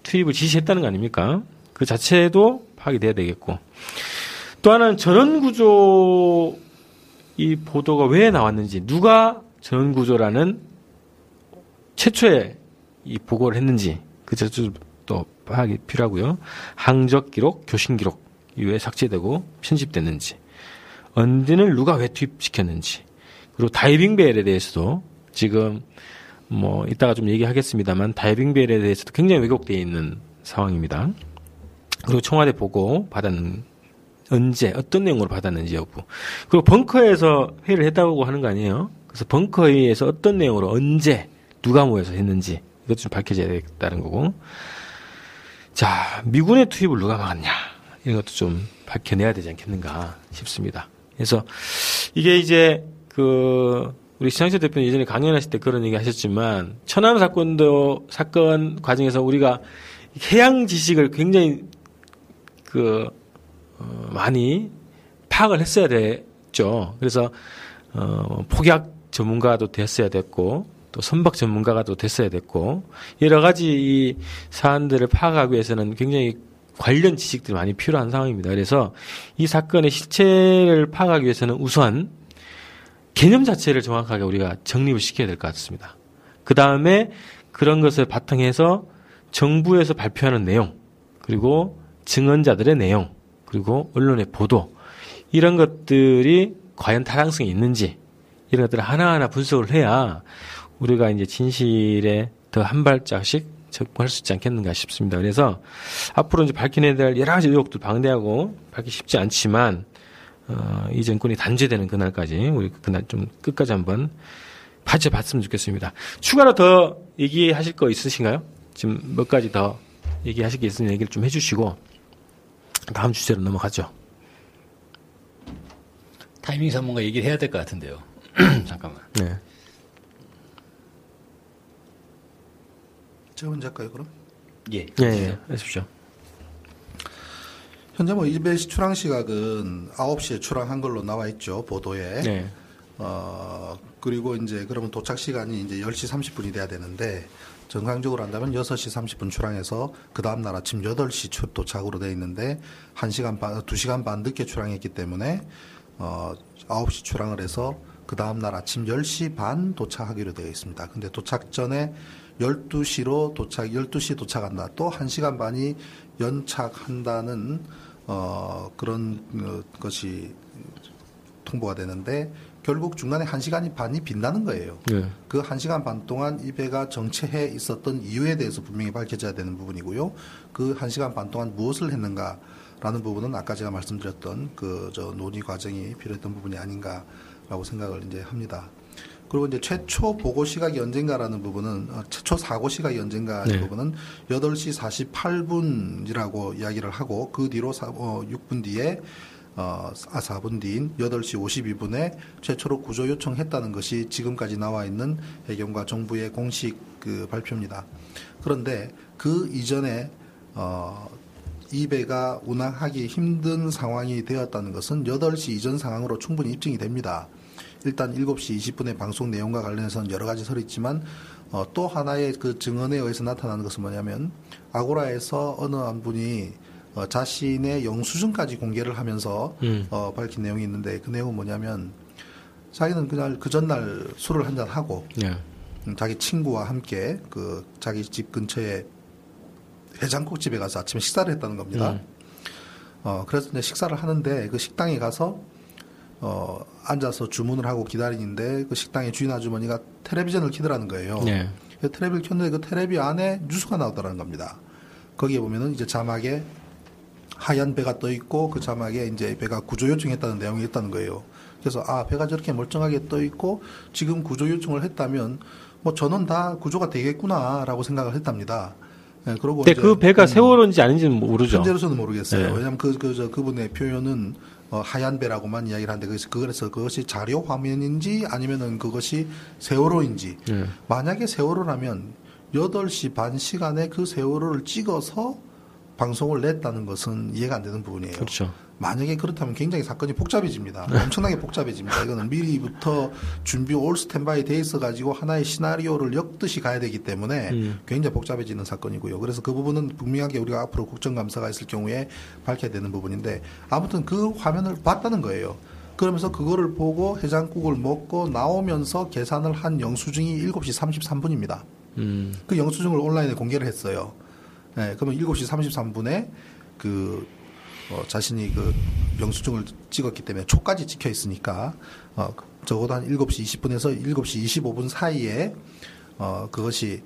Speaker 2: 투입을 지시했다는 거 아닙니까? 그 자체도 파악이 돼야 되겠고 또 하나는 전원 구조 이 보도가 왜 나왔는지 누가 전원 구조라는 최초의 이 보고를 했는지 그 자체도 파악이 필요하고요. 항적 기록, 교신 기록 이외에 삭제되고 편집됐는지 언제는 누가 왜 투입시켰는지 그리고 다이빙 벨에 대해서도 지금 뭐 이따가 좀 얘기하겠습니다만 다이빙 벨에 대해서도 굉장히 왜곡되어 있는 상황입니다. 그리고 청와대 보고 받았는 언제 어떤 내용으로 받았는지 여부 그리고 벙커에서 회의를 했다고 하는 거 아니에요? 그래서 벙커회의에서 어떤 내용으로 언제 누가 모여서 했는지 이것 좀 밝혀져야 되겠다는 거고. 자, 미군의 투입을 누가 막았냐. 이런 것도 좀 밝혀내야 되지 않겠는가 싶습니다. 그래서 이게 이제 그 우리 시장실 대표님 예전에 강연하실 때 그런 얘기 하셨지만 천안 사건도 사건 과정에서 우리가 해양 지식을 굉장히 그 어, 많이 파악을 했어야 됐죠. 그래서 어, 폭약 전문가도 됐어야 됐고 또 선박 전문가가 또 됐어야 됐고 여러 가지 이 사안들을 파악하기 위해서는 굉장히 관련 지식들이 많이 필요한 상황입니다. 그래서 이 사건의 실체를 파악하기 위해서는 우선 개념 자체를 정확하게 우리가 정립을 시켜야 될 것 같습니다. 그 다음에 그런 것을 바탕해서 정부에서 발표하는 내용, 그리고 증언자들의 내용, 그리고 언론의 보도, 이런 것들이 과연 타당성이 있는지, 이런 것들을 하나하나 분석을 해야 우리가 이제 진실에 더 한 발짝씩 접근할 수 있지 않겠는가 싶습니다. 그래서 앞으로 이제 밝혀내야 될 여러 가지 의혹들 방대하고 밝기 쉽지 않지만 어, 이 정권이 단죄되는 그날까지 우리 그날 좀 끝까지 한번 파헤쳐봤으면 좋겠습니다. 추가로 더 얘기하실 거 있으신가요? 지금 몇 가지 더 얘기하실 게 있으면 얘기를 좀 해주시고 다음 주제로 넘어가죠.
Speaker 4: 타이밍상 뭔가 얘기를 해야 될 것 같은데요. 잠깐만.
Speaker 2: 네.
Speaker 3: 제가 먼저 할까요, 그럼?
Speaker 4: 예.
Speaker 2: 예, 예. 하십시오.
Speaker 3: 현재 뭐 일베시 출항 시각은 9시에 출항한 걸로 나와 있죠, 보도에.
Speaker 2: 네.
Speaker 3: 어, 그리고 이제 그러면 도착 시간이 이제 10시 30분이 돼야 되는데 정상적으로 한다면 6시 30분 출항해서 그 다음 날 아침 8시 출 도착으로 돼 있는데 1시간 반, 2시간 반 늦게 출항했기 때문에 어, 9시 출항을 해서 그 다음 날 아침 10시 반 도착하기로 되어 있습니다. 근데 도착 전에 12시로 도착, 12시에 도착한다. 또 1시간 반이 연착한다는 어, 그런 어, 것이 통보가 되는데 결국 중간에 1시간이 반이 빈다는 거예요.
Speaker 2: 네.
Speaker 3: 그 1시간 반 동안 이 배가 정체해 있었던 이유에 대해서 분명히 밝혀져야 되는 부분이고요. 그 1시간 반 동안 무엇을 했는가라는 부분은 아까 제가 말씀드렸던 그 저 논의 과정이 필요했던 부분이 아닌가라고 생각을 이제 합니다. 그리고 이제 최초 보고 시각이 언젠가라는 부분은 어, 최초 사고 시각이 언젠가 이
Speaker 2: 네.
Speaker 3: 부분은 8시 48분이라고 이야기를 하고 그 뒤로 사, 어, 6분 뒤에 어, 아, 4분 뒤인 8시 52분에 최초로 구조 요청했다는 것이 지금까지 나와 있는 해경과 정부의 공식 그 발표입니다. 그런데 그 이전에 어, 이 배가 운항하기 힘든 상황이 되었다는 것은 8시 이전 상황으로 충분히 입증이 됩니다. 일단 7시 20분의 방송 내용과 관련해서는 여러 가지 설이 있지만 어, 또 하나의 그 증언에 의해서 나타나는 것은 뭐냐면 아고라에서 어느 한 분이 어, 자신의 영수증까지 공개를 하면서
Speaker 2: 음.
Speaker 3: 어, 밝힌 내용이 있는데 그 내용은 뭐냐면 자기는 그날 그 전날 술을 한잔 하고
Speaker 2: 예.
Speaker 3: 음, 자기 친구와 함께 그 자기 집 근처에 해장국 집에 가서 아침에 식사를 했다는 겁니다.
Speaker 2: 음.
Speaker 3: 어, 그래서 이제 식사를 하는데 그 식당에 가서 어, 앉아서 주문을 하고 기다리는데 그 식당의 주인 아주머니가 텔레비전을 키더라는 거예요.
Speaker 2: 예.
Speaker 3: 그 텔레비를 켰는데 그 텔레비 안에 뉴스가 나오더라는 겁니다. 거기에 보면은 이제 자막에 하얀 배가 떠 있고 그 자막에 이제 배가 구조 요청했다는 내용이 있다는 거예요. 그래서 아 배가 저렇게 멀쩡하게 떠 있고 지금 구조 요청을 했다면 뭐 저는 다 구조가 되겠구나라고 생각을 했답니다. 예, 그러고
Speaker 2: 근데
Speaker 3: 이제,
Speaker 2: 그 배가
Speaker 3: 음,
Speaker 2: 세월호인지 아닌지는 모르죠.
Speaker 3: 현재로서는 모르겠어요.
Speaker 2: 네.
Speaker 3: 왜냐하면 그, 그, 저, 그분의 표현은 어, 하얀 배라고만 이야기를 하는데 그래서 그래서 그것이 자료 화면인지 아니면은 그것이 세월호인지
Speaker 2: 예.
Speaker 3: 만약에 세월호라면 8시 반 시간에 그 세월호를 찍어서 방송을 냈다는 것은 이해가 안 되는 부분이에요.
Speaker 2: 그렇죠.
Speaker 3: 만약에 그렇다면 굉장히 사건이 복잡해집니다. 엄청나게 복잡해집니다. 이거는 미리부터 준비 올 스탠바이 돼 있어 가지고 하나의 시나리오를 엮듯이 가야 되기 때문에
Speaker 2: 음.
Speaker 3: 굉장히 복잡해지는 사건이고요. 그래서 그 부분은 분명하게 우리가 앞으로 국정감사가 있을 경우에 밝혀야 되는 부분인데 아무튼 그 화면을 봤다는 거예요. 그러면서 그거를 보고 해장국을 먹고 나오면서 계산을 한 영수증이 7시 33분입니다.
Speaker 2: 음.
Speaker 3: 그 영수증을 온라인에 공개를 했어요. 네, 그러면 7시 33분에 그 어, 자신이 그 영수증을 찍었기 때문에 초까지 찍혀 있으니까 어, 적어도 한 7시 20분에서 7시 25분 사이에 어, 그것이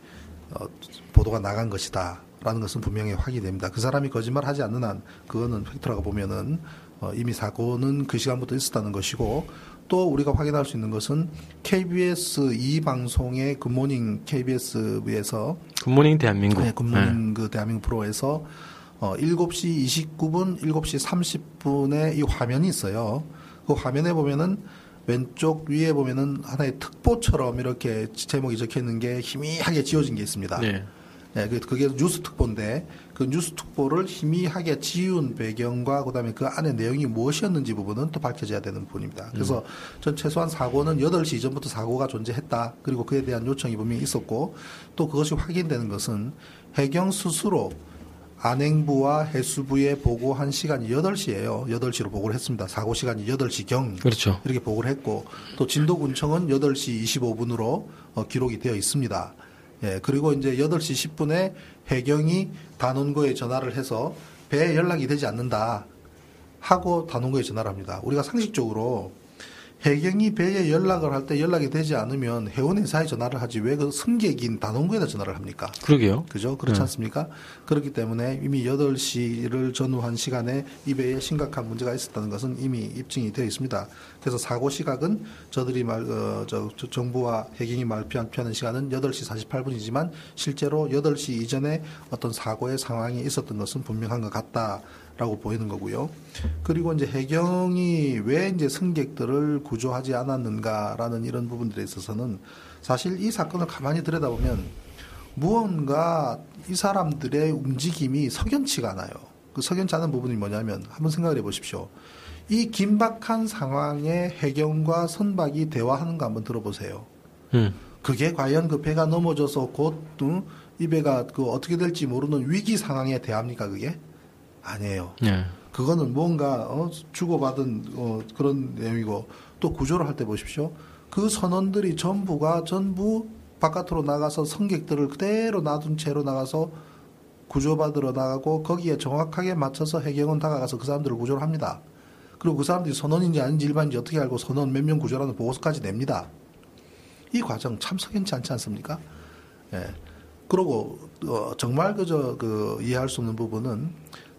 Speaker 3: 어, 보도가 나간 것이다 라는 것은 분명히 확인됩니다. 그 사람이 거짓말 하지 않는 한 그거는 팩트라고 보면은 어, 이미 사고는 그 시간부터 있었다는 것이고 또 우리가 확인할 수 있는 것은 KBS 이 방송의 굿모닝 KBS에서
Speaker 2: 굿모닝 대한민국.
Speaker 3: 네, 굿모닝 그 대한민국 프로에서 어, 7시 29분, 7시 30분에 이 화면이 있어요. 그 화면에 보면은 왼쪽 위에 보면은 하나의 특보처럼 이렇게 제목이 적혀 있는 게 희미하게 지워진 게 있습니다.
Speaker 2: 네.
Speaker 3: 네, 그- 그게 뉴스 특보인데 그 뉴스 특보를 희미하게 지운 배경과 그다음에 그 안에 내용이 무엇이었는지 부분은 또 밝혀져야 되는 부분입니다. 그래서 전 최소한 사고는 8시 이전부터 사고가 존재했다. 그리고 그에 대한 요청이 분명히 있었고 또 그것이 확인되는 것은 해경 스스로 안행부와 해수부에 보고한 시간이 8시예요. 8시로 보고를 했습니다. 사고 시간이 8시경.
Speaker 2: 그렇죠.
Speaker 3: 이렇게 보고를 했고 또 진도군청은 8시 25분으로 어, 기록이 되어 있습니다. 예, 그리고 이제 8시 10분에 해경이 단원고에 전화를 해서 배에 연락이 되지 않는다 하고 단원고에 전화를 합니다. 우리가 상식적으로 해경이 배에 연락을 할 때 연락이 되지 않으면 해운회사에 전화를 하지 왜 그 승객인 단원고에다 전화를 합니까?
Speaker 2: 그러게요.
Speaker 3: 그죠? 그렇지
Speaker 2: 네.
Speaker 3: 않습니까? 그렇기 때문에 이미 8시를 전후한 시간에 이 배에 심각한 문제가 있었다는 것은 이미 입증이 되어 있습니다. 그래서 사고 시각은 저들이 말, 어, 저, 저 정부와 해경이 발표하는 시간은 8시 48분이지만 실제로 8시 이전에 어떤 사고의 상황이 있었던 것은 분명한 것 같다. 라고 보이는 거고요. 그리고 이제 해경이 왜 이제 승객들을 구조하지 않았는가라는 이런 부분들에 있어서는 사실 이 사건을 가만히 들여다보면 무언가 이 사람들의 움직임이 석연치가 않아요. 그 석연치 않은 부분이 뭐냐면 한번 생각을 해보십시오. 이 긴박한 상황에 해경과 선박이 대화하는 거 한번 들어보세요.
Speaker 2: 음.
Speaker 3: 그게 과연 그 배가 넘어져서 곧, 응? 이 배가 그 어떻게 될지 모르는 위기 상황에 대합니까, 그게? 아니에요.
Speaker 2: 네.
Speaker 3: 그거는 뭔가 어, 주고받은 어, 그런 내용이고 또 구조를 할 때 보십시오. 그 선원들이 전부가 전부 바깥으로 나가서 승객들을 그대로 놔둔 채로 나가서 구조받으러 나가고 거기에 정확하게 맞춰서 해경은 다가가서 그 사람들을 구조를 합니다. 그리고 그 사람들이 선원인지 아닌지 일반인지 어떻게 알고 선원 몇 명 구조라는 보고서까지 냅니다. 이 과정 참 석연치 않지 않습니까? 예. 그리고 어, 정말 그저 그 이해할 수 없는 부분은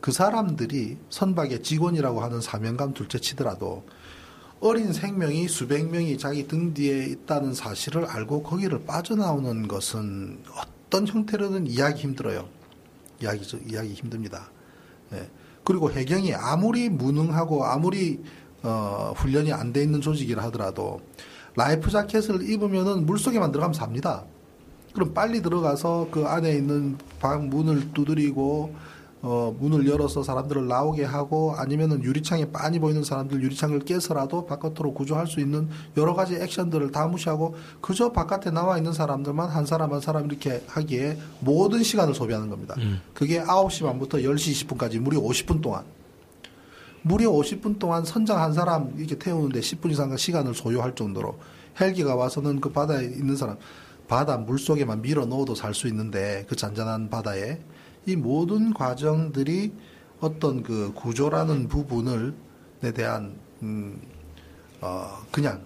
Speaker 3: 그 사람들이 선박의 직원이라고 하는 사명감 둘째 치더라도 어린 생명이 수백 명이 자기 등 뒤에 있다는 사실을 알고 거기를 빠져나오는 것은 어떤 형태로든 이해하기 힘들어요. 이야기 이야기 힘듭니다. 예. 그리고 해경이 아무리 무능하고 아무리 어, 훈련이 안 돼 있는 조직이라 하더라도 life jacket을 입으면은 물 속에만 들어가면 삽니다. 그럼 빨리 들어가서 그 안에 있는 방 문을 두드리고 어, 문을 열어서 사람들을 나오게 하고 아니면은 유리창에 빤히 보이는 사람들 유리창을 깨서라도 바깥으로 구조할 수 있는 여러 가지 액션들을 다 무시하고 그저 바깥에 나와 있는 사람들만 한 사람 한 사람 이렇게 하기에 모든 시간을 소비하는 겁니다.
Speaker 2: 음.
Speaker 3: 그게 9시 반부터 10시 20분까지 무려 50분 동안 무려 50분 동안 선장 한 사람 이렇게 태우는데 10분 이상 시간을 소요할 정도로 헬기가 와서는 그 바다에 있는 사람 바다 물 속에만 밀어 넣어도 살 수 있는데 그 잔잔한 바다에 이 모든 과정들이 어떤 그 구조라는 부분을 에 대한 음, 어, 그냥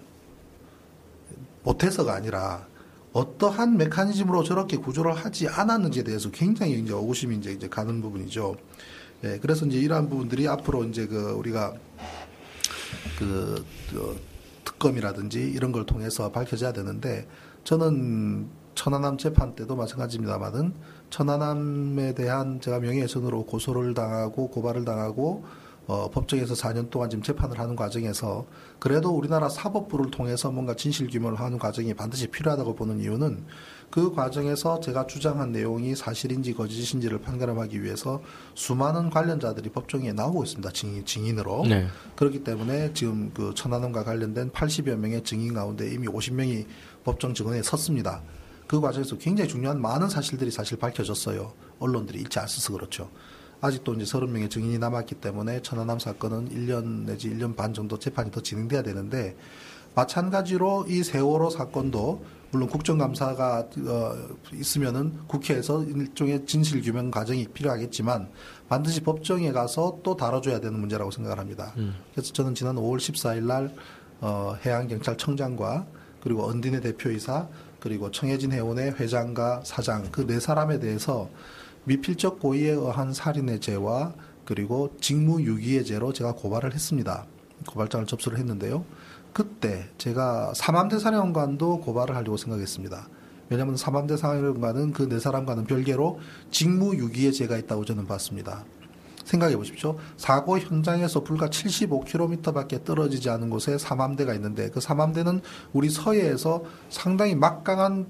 Speaker 3: 못해서가 아니라 어떠한 메커니즘으로 저렇게 구조를 하지 않았는지에 대해서 굉장히 이제 의구심이 이제, 이제 가는 부분이죠. 예, 그래서 이제 이러한 부분들이 앞으로 이제 그 우리가 그, 그 특검이라든지 이런 걸 통해서 밝혀져야 되는데 저는 천안함 재판 때도 마찬가지입니다만은 천안함에 대한 제가 명예훼손으로 고소를 당하고 고발을 당하고 어, 법정에서 4년 동안 지금 재판을 하는 과정에서 그래도 우리나라 사법부를 통해서 뭔가 진실 규명을 하는 과정이 반드시 필요하다고 보는 이유는 그 과정에서 제가 주장한 내용이 사실인지 거짓인지를 판가름하기 위해서 수많은 관련자들이 법정에 나오고 있습니다. 증인, 증인으로.
Speaker 2: 네.
Speaker 3: 그렇기 때문에 지금 그 천안함과 관련된 80여 명의 증인 가운데 이미 50명이 법정 증언에 섰습니다. 그 과정에서 굉장히 중요한 많은 사실들이 사실 밝혀졌어요. 언론들이 일치 안 써서 그렇죠. 아직도 이제 30명의 증인이 남았기 때문에 천안함 사건은 1년 내지 1년 반 정도 재판이 더 진행돼야 되는데 마찬가지로 이 세월호 사건도 물론 국정감사가 어, 있으면은 국회에서 일종의 진실 규명 과정이 필요하겠지만 반드시 법정에 가서 또 다뤄줘야 되는 문제라고 생각을 합니다.
Speaker 2: 음.
Speaker 3: 그래서 저는 지난 5월 14일 날 어, 해양경찰청장과 그리고 언딘의 대표이사 그리고 청해진 해운의 회장과 사장 그 네 사람에 대해서 미필적 고의에 의한 살인의 죄와 그리고 직무유기의 죄로 제가 고발을 했습니다. 고발장을 접수를 했는데요. 그때 제가 삼암대 사령관도 고발을 하려고 생각했습니다. 왜냐하면 삼암대 사령관은 그 네 사람과는 별개로 직무유기의 죄가 있다고 저는 봤습니다. 생각해 보십시오. 사고 현장에서 불과 75km밖에 떨어지지 않은 곳에 삼함대가 있는데 그 삼함대는 우리 서해에서 상당히 막강한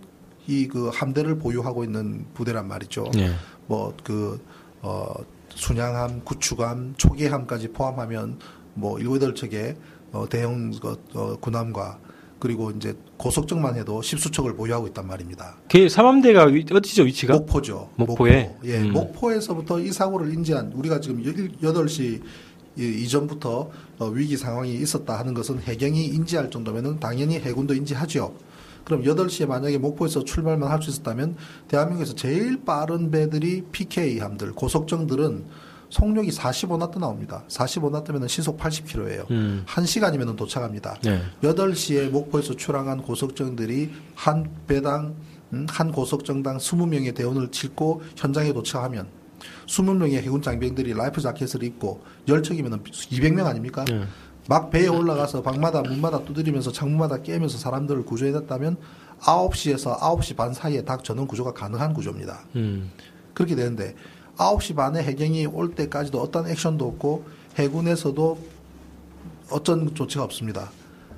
Speaker 3: 이 그 함대를 보유하고 있는 부대란 말이죠.
Speaker 2: 네.
Speaker 3: 뭐그 어, 순양함, 구축함, 초계함까지 포함하면 뭐 일곱 여덟 척의 어, 대형 그, 어, 군함과 그리고 이제 고속정만 해도 십수척을 보유하고 있단 말입니다.
Speaker 2: 그 삼함대가 위- 어디죠 위치가?
Speaker 3: 목포죠.
Speaker 2: 목포에?
Speaker 3: 목포. 예,
Speaker 2: 음.
Speaker 3: 목포에서부터 이 사고를 인지한 우리가 지금 8시 이전부터 어, 위기 상황이 있었다 하는 것은 해경이 인지할 정도면은 당연히 해군도 인지하죠. 그럼 8시에 만약에 목포에서 출발만 할 수 있었다면 대한민국에서 제일 빠른 배들이 PK함들, 고속정들은 속력이 45나트 나옵니다. 45나트면 시속 80km예요.
Speaker 2: 음.
Speaker 3: 한 시간이면 도착합니다.
Speaker 2: 네.
Speaker 3: 8시에 목포에서 출항한 고속정들이 한 배당 음, 한 고속정당 20명의 대원을 싣고 현장에 도착하면 20명의 해군 장병들이 life jacket을 입고 열척이면 200명 아닙니까?
Speaker 2: 네.
Speaker 3: 막 배에 올라가서 방마다 문마다 두드리면서 창문마다 깨면서 사람들을 구조해냈다면 9시에서 9시 반 사이에 다 전원 구조가 가능한 구조입니다.
Speaker 2: 음.
Speaker 3: 그렇게 되는데 9시 반에 해경이 올 때까지도 어떤 액션도 없고 해군에서도 어떤 조치가 없습니다.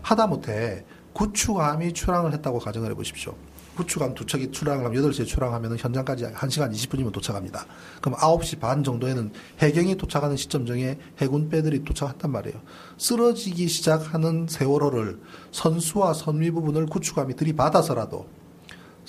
Speaker 3: 하다못해 구축함이 출항을 했다고 가정을 해보십시오. 구축함 두 척이 출항을 하면 8시에 출항하면 현장까지 1시간 20분이면 도착합니다. 그럼 9시 반 정도에는 해경이 도착하는 시점 중에 해군 배들이 도착한단 말이에요. 쓰러지기 시작하는 세월호를 선수와 선미 부분을 구축함이 들이받아서라도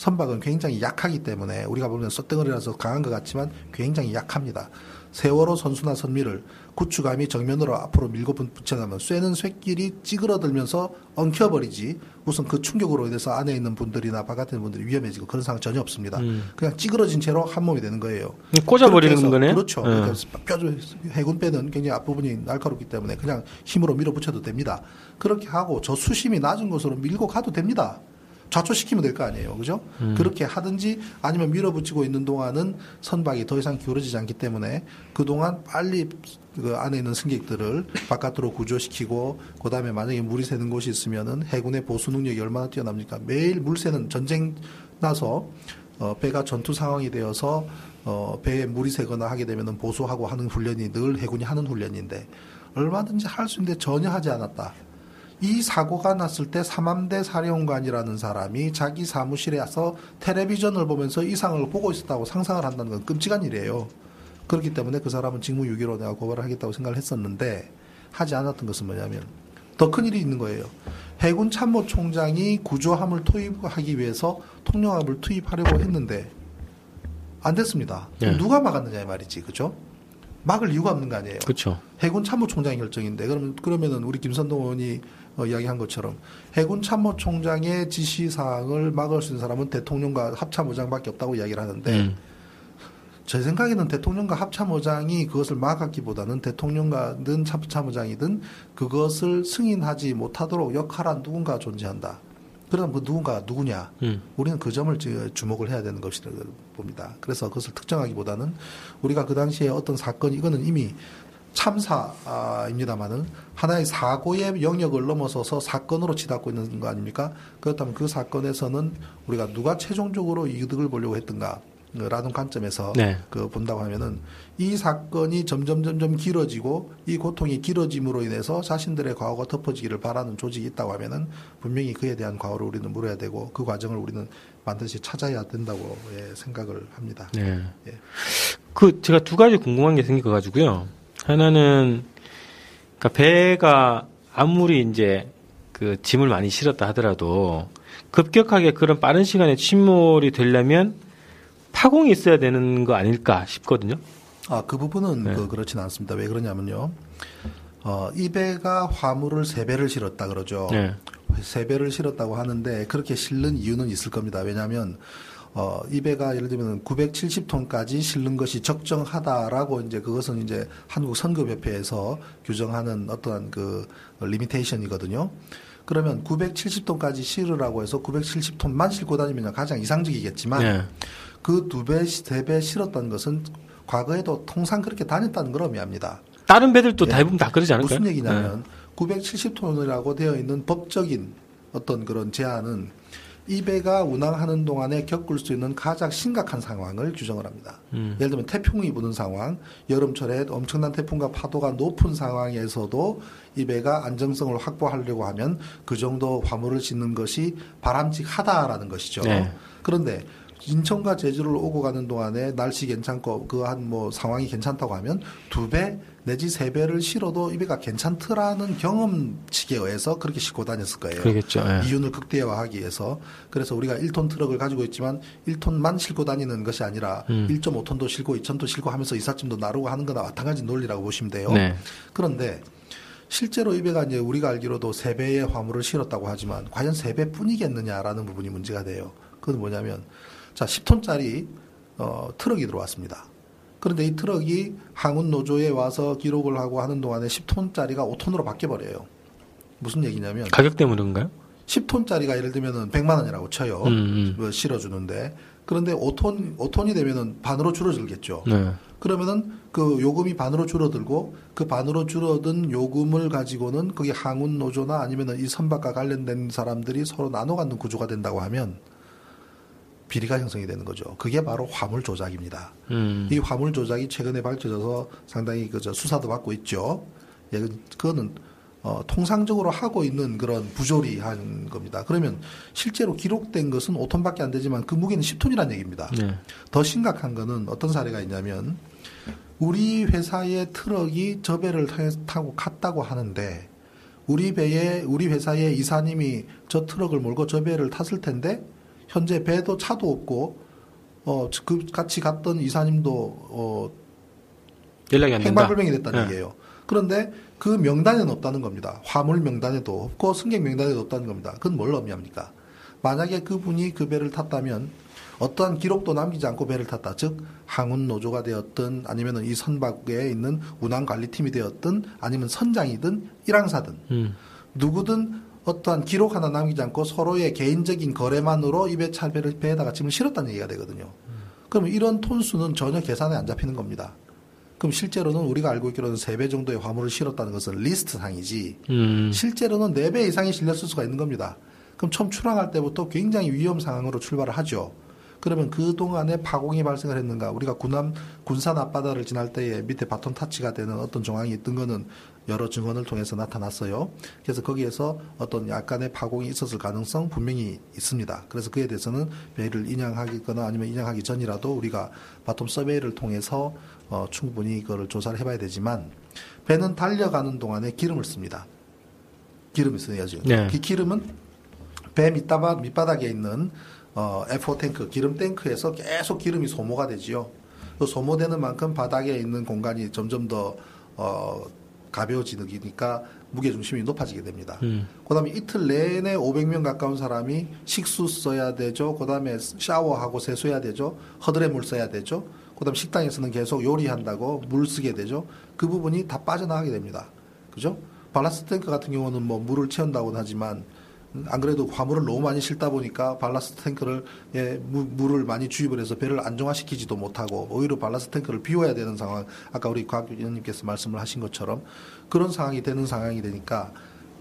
Speaker 3: 선박은 굉장히 약하기 때문에 우리가 보면 쇳덩어리라서 강한 것 같지만 굉장히 약합니다. 세월호 선수나 선미를 구축함이 정면으로 앞으로 밀고 분- 붙여나면 쇠는 쇠끼리 찌그러들면서 엉켜버리지 무슨 그 충격으로 인해서 안에 있는 분들이나 바깥에 있는 분들이 위험해지고 그런 상황 전혀 없습니다.
Speaker 2: 음.
Speaker 3: 그냥 찌그러진 채로 한 몸이 되는 거예요.
Speaker 2: 꽂아버리는 거네.
Speaker 3: 그렇죠.
Speaker 2: 예.
Speaker 3: 그래서 뼈 해군 배는 굉장히 앞부분이 날카롭기 때문에 그냥 힘으로 밀어붙여도 됩니다. 그렇게 하고 저 수심이 낮은 곳으로 밀고 가도 됩니다. 좌초시키면 될 거 아니에요. 그죠?
Speaker 2: 음.
Speaker 3: 그렇게 하든지 아니면 밀어붙이고 있는 동안은 선박이 더 이상 기울어지지 않기 때문에 그동안 빨리 그 안에 있는 승객들을 바깥으로 구조시키고 그다음에 만약에 물이 새는 곳이 있으면은 해군의 보수 능력이 얼마나 뛰어납니까? 매일 물 새는 전쟁 나서 어, 배가 전투 상황이 되어서 어, 배에 물이 새거나 하게 되면은 보수하고 하는 훈련이 늘 해군이 하는 훈련인데 얼마든지 할 수 있는데 전혀 하지 않았다. 이 사고가 났을 때 삼함대 사령관이라는 사람이 자기 사무실에 와서 텔레비전을 보면서 이상을 보고 있었다고 상상을 한다는 건 끔찍한 일이에요. 그렇기 때문에 그 사람은 직무유기로 내가 고발을 하겠다고 생각을 했었는데 하지 않았던 것은 뭐냐면 더 큰 일이 있는 거예요. 해군 참모총장이 구조함을 투입하기 위해서 통영함을 투입하려고 했는데 안 됐습니다.
Speaker 2: 네.
Speaker 3: 누가 막았느냐 이 말이지, 그죠? 막을 이유가 없는 거 아니에요.
Speaker 2: 그렇죠.
Speaker 3: 해군 참모총장의 결정인데 그러면 그러면은 우리 김선동 의원이 어, 이야기한 것처럼 해군 참모총장의 지시 사항을 막을 수 있는 사람은 대통령과 합참의장밖에 없다고 이야기를 하는데
Speaker 2: 음.
Speaker 3: 제 생각에는 대통령과 합참의장이 그것을 막았기보다는 대통령과든 합참의장이든 그것을 승인하지 못하도록 역할한 누군가 존재한다. 그럼 그 누군가 누구냐?
Speaker 2: 음.
Speaker 3: 우리는 그 점을 지- 주목을 해야 되는 것이라고 봅니다. 그래서 그것을 특정하기보다는 우리가 그 당시에 어떤 사건 이거는 이미 참사입니다만은 하나의 사고의 영역을 넘어서서 사건으로 치닫고 있는 거 아닙니까? 그렇다면 그 사건에서는 우리가 누가 최종적으로 이득을 보려고 했던가 라는 관점에서
Speaker 2: 네.
Speaker 3: 그 본다고 하면은 이 사건이 점점 점점 길어지고 이 고통이 길어짐으로 인해서 자신들의 과거가 덮어지기를 바라는 조직이 있다고 하면은 분명히 그에 대한 과오를 우리는 물어야 되고 그 과정을 우리는 반드시 찾아야 된다고 예, 생각을 합니다.
Speaker 2: 네.
Speaker 3: 예.
Speaker 2: 그 제가 두 가지 궁금한 게 생겨 가지고요. 하나는 그러니까 배가 아무리 이제 그 짐을 많이 실었다 하더라도 급격하게 그런 빠른 시간에 침몰이 되려면 파공이 있어야 되는 거 아닐까 싶거든요.
Speaker 3: 아, 그 부분은
Speaker 2: 네.
Speaker 3: 그 그렇지는 않습니다. 왜 그러냐면요. 어, 이 배가 화물을 세 배를 실었다 그러죠.
Speaker 2: 네.
Speaker 3: 세 배를 실었다고 하는데 그렇게 실는 이유는 있을 겁니다. 왜냐하면 어, 이 배가 예를 들면 970톤까지 실는 것이 적정하다라고 이제 그것은 이제 한국 선급협회에서 규정하는 어떠한 그 리미테이션이거든요. 그러면 970톤까지 실으라고 해서 970톤만 싣고 다니면 가장 이상적이겠지만
Speaker 2: 네.
Speaker 3: 그두 배, 세 배 실었다는 것은 과거에도 통상 그렇게 다녔다는 걸 의미합니다.
Speaker 2: 다른 배들도
Speaker 3: 예.
Speaker 2: 대부분 다 그러지 않을까요?
Speaker 3: 무슨 얘기냐면 970톤이라고 되어 있는 법적인 어떤 그런 제한은 이 배가 운항하는 동안에 겪을 수 있는 가장 심각한 상황을 규정을 합니다.
Speaker 2: 음.
Speaker 3: 예를 들면 태풍이 부는 상황, 여름철에 엄청난 태풍과 파도가 높은 상황에서도 이 배가 안정성을 확보하려고 하면 그 정도 화물을 싣는 것이 바람직하다라는 것이죠.
Speaker 2: 네.
Speaker 3: 그런데 인천과 제주를 오고 가는 동안에 날씨 괜찮고 그 한 뭐 상황이 괜찮다고 하면 두 배 내지 세 배를 실어도 이 배가 괜찮더라는 경험치에 의해서 그렇게 싣고 다녔을 거예요.
Speaker 2: 그러겠죠. 예.
Speaker 3: 이윤을 극대화하기 위해서 그래서 우리가 1톤 트럭을 가지고 있지만 1톤만 싣고 다니는 것이 아니라
Speaker 2: 음.
Speaker 3: 1.5톤도 싣고 2톤도 싣고 하면서 이삿짐도 나르고 하는 거나 마찬가지 논리라고 보시면 돼요.
Speaker 2: 네.
Speaker 3: 그런데 실제로 이 배가 이제 우리가 알기로도 세 배의 화물을 실었다고 하지만 과연 세 배뿐이겠느냐라는 부분이 문제가 돼요. 그건 뭐냐면 자 10톤짜리 어, 트럭이 들어왔습니다. 그런데 이 트럭이 항운 노조에 와서 기록을 하고 하는 동안에 10톤짜리가 5톤으로 바뀌어 버려요. 무슨 얘기냐면
Speaker 2: 가격 때문인가요?
Speaker 3: 10톤짜리가 예를 들면은 100만 원이라고 쳐요.
Speaker 2: 음, 음.
Speaker 3: 뭐 실어 주는데 그런데 5톤 5톤이 되면은 반으로 줄어들겠죠.
Speaker 2: 네.
Speaker 3: 그러면은 그 요금이 반으로 줄어들고 그 반으로 줄어든 요금을 가지고는 거기 항운 노조나 아니면은 이 선박과 관련된 사람들이 서로 나눠 갖는 구조가 된다고 하면 비리가 형성이 되는 거죠. 그게 바로 화물 조작입니다.
Speaker 2: 음.
Speaker 3: 이 화물 조작이 최근에 밝혀져서 상당히 그저 수사도 받고 있죠. 예, 그거는 어, 통상적으로 하고 있는 그런 부조리한 겁니다. 그러면 실제로 기록된 것은 5톤밖에 안 되지만 그 무게는 10톤이라는 얘기입니다.
Speaker 2: 네.
Speaker 3: 더 심각한 거는 어떤 사례가 있냐면 우리 회사의 트럭이 저 배를 타- 타고 갔다고 하는데 우리 배에 우리 회사의 이사님이 저 트럭을 몰고 저 배를 탔을 텐데 현재 배도 차도 없고 어 그 같이 갔던 이사님도 어
Speaker 2: 연락이 안.
Speaker 3: 행방불명이 됐다는
Speaker 2: 네.
Speaker 3: 얘기예요. 그런데 그 명단에는 없다는 겁니다. 화물 명단에도 없고 승객 명단에도 없다는 겁니다. 그건 뭘 의미합니까? 만약에 그분이 그 배를 탔다면 어떠한 기록도 남기지 않고 배를 탔다. 즉 항운 노조가 되었든 아니면 이 선박에 있는 운항 관리팀이 되었든 아니면 선장이든 일항사든
Speaker 2: 음.
Speaker 3: 누구든 어떠한 기록 하나 남기지 않고 서로의 개인적인 거래만으로 이배 차배를 배에다가 짐을 실었다는 얘기가 되거든요. 그러면 이런 톤수는 전혀 계산에 안 잡히는 겁니다. 그럼 실제로는 우리가 알고 있기로는 세 배 정도의 화물을 실었다는 것은 리스트 상이지
Speaker 2: 음.
Speaker 3: 실제로는 네 배 이상이 실렸을 수가 있는 겁니다. 그럼 처음 출항할 때부터 굉장히 위험 상황으로 출발을 하죠. 그러면 그 동안에 파공이 발생을 했는가? 우리가 군함 군산 앞바다를 지날 때에 밑에 bottom touch가 되는 어떤 정황이 있던 거는 여러 증언을 통해서 나타났어요. 그래서 거기에서 어떤 약간의 파공이 있었을 가능성 분명히 있습니다. 그래서 그에 대해서는 배를 인양하거나 아니면 인양하기 전이라도 우리가 bottom survey를 통해서 어, 충분히 이거를 조사를 해봐야 되지만 배는 달려가는 동안에 기름을 씁니다. 기름이 써야죠.
Speaker 2: 네.
Speaker 3: 그 기름은 배 밑바닥, 밑바닥에 있는 어, FO 탱크, 기름 탱크에서 계속 기름이 소모가 되지요. 그 소모되는 만큼 바닥에 있는 공간이 점점 더 어, 가벼워지니까 무게 중심이 높아지게 됩니다.
Speaker 2: 음.
Speaker 3: 그다음에 이틀 내내 500명 가까운 사람이 식수 써야 되죠. 그다음에 샤워하고 세수해야 되죠. 허드레 물 써야 되죠. 그다음 식당에서는 계속 요리한다고 물 쓰게 되죠. 그 부분이 다 빠져나가게 됩니다. 그죠? 발라스트 탱크 같은 경우는 뭐 물을 채운다고는 하지만 안 그래도 화물을 너무 많이 실다 보니까 발라스트 탱크를 예, 무- 물을 많이 주입을 해서 배를 안정화시키지도 못하고 오히려 발라스트 탱크를 비워야 되는 상황 아까 우리 곽 위원님께서 말씀을 하신 것처럼 그런 상황이 되는 상황이 되니까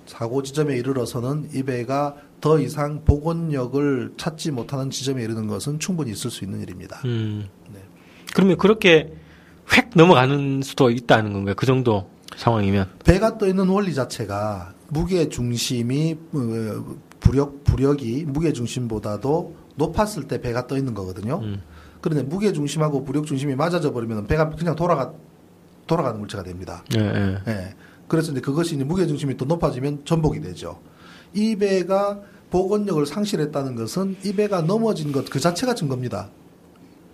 Speaker 3: 사고 지점에 이르러서는 이 배가 더 이상 복원력을 찾지 못하는 지점에 이르는 것은 충분히 있을 수 있는 일입니다.
Speaker 2: 음.
Speaker 3: 네.
Speaker 2: 그러면 그렇게 획 넘어가는 수도 있다는 건가요? 그 정도 상황이면.
Speaker 3: 배가 떠 있는 원리 자체가 무게 중심이 어, 부력 부력이 무게 중심보다도 높았을 때 배가 떠 있는 거거든요.
Speaker 2: 음.
Speaker 3: 그런데 무게 중심하고 부력 중심이 맞아져 버리면 배가 그냥 돌아가 돌아가는 물체가 됩니다.
Speaker 2: 예, 예.
Speaker 3: 예. 그래서 이제 그것이 이제 무게 중심이 더 높아지면 전복이 되죠. 이 배가 복원력을 상실했다는 것은 이 배가 넘어진 것 그 자체가 증거입니다.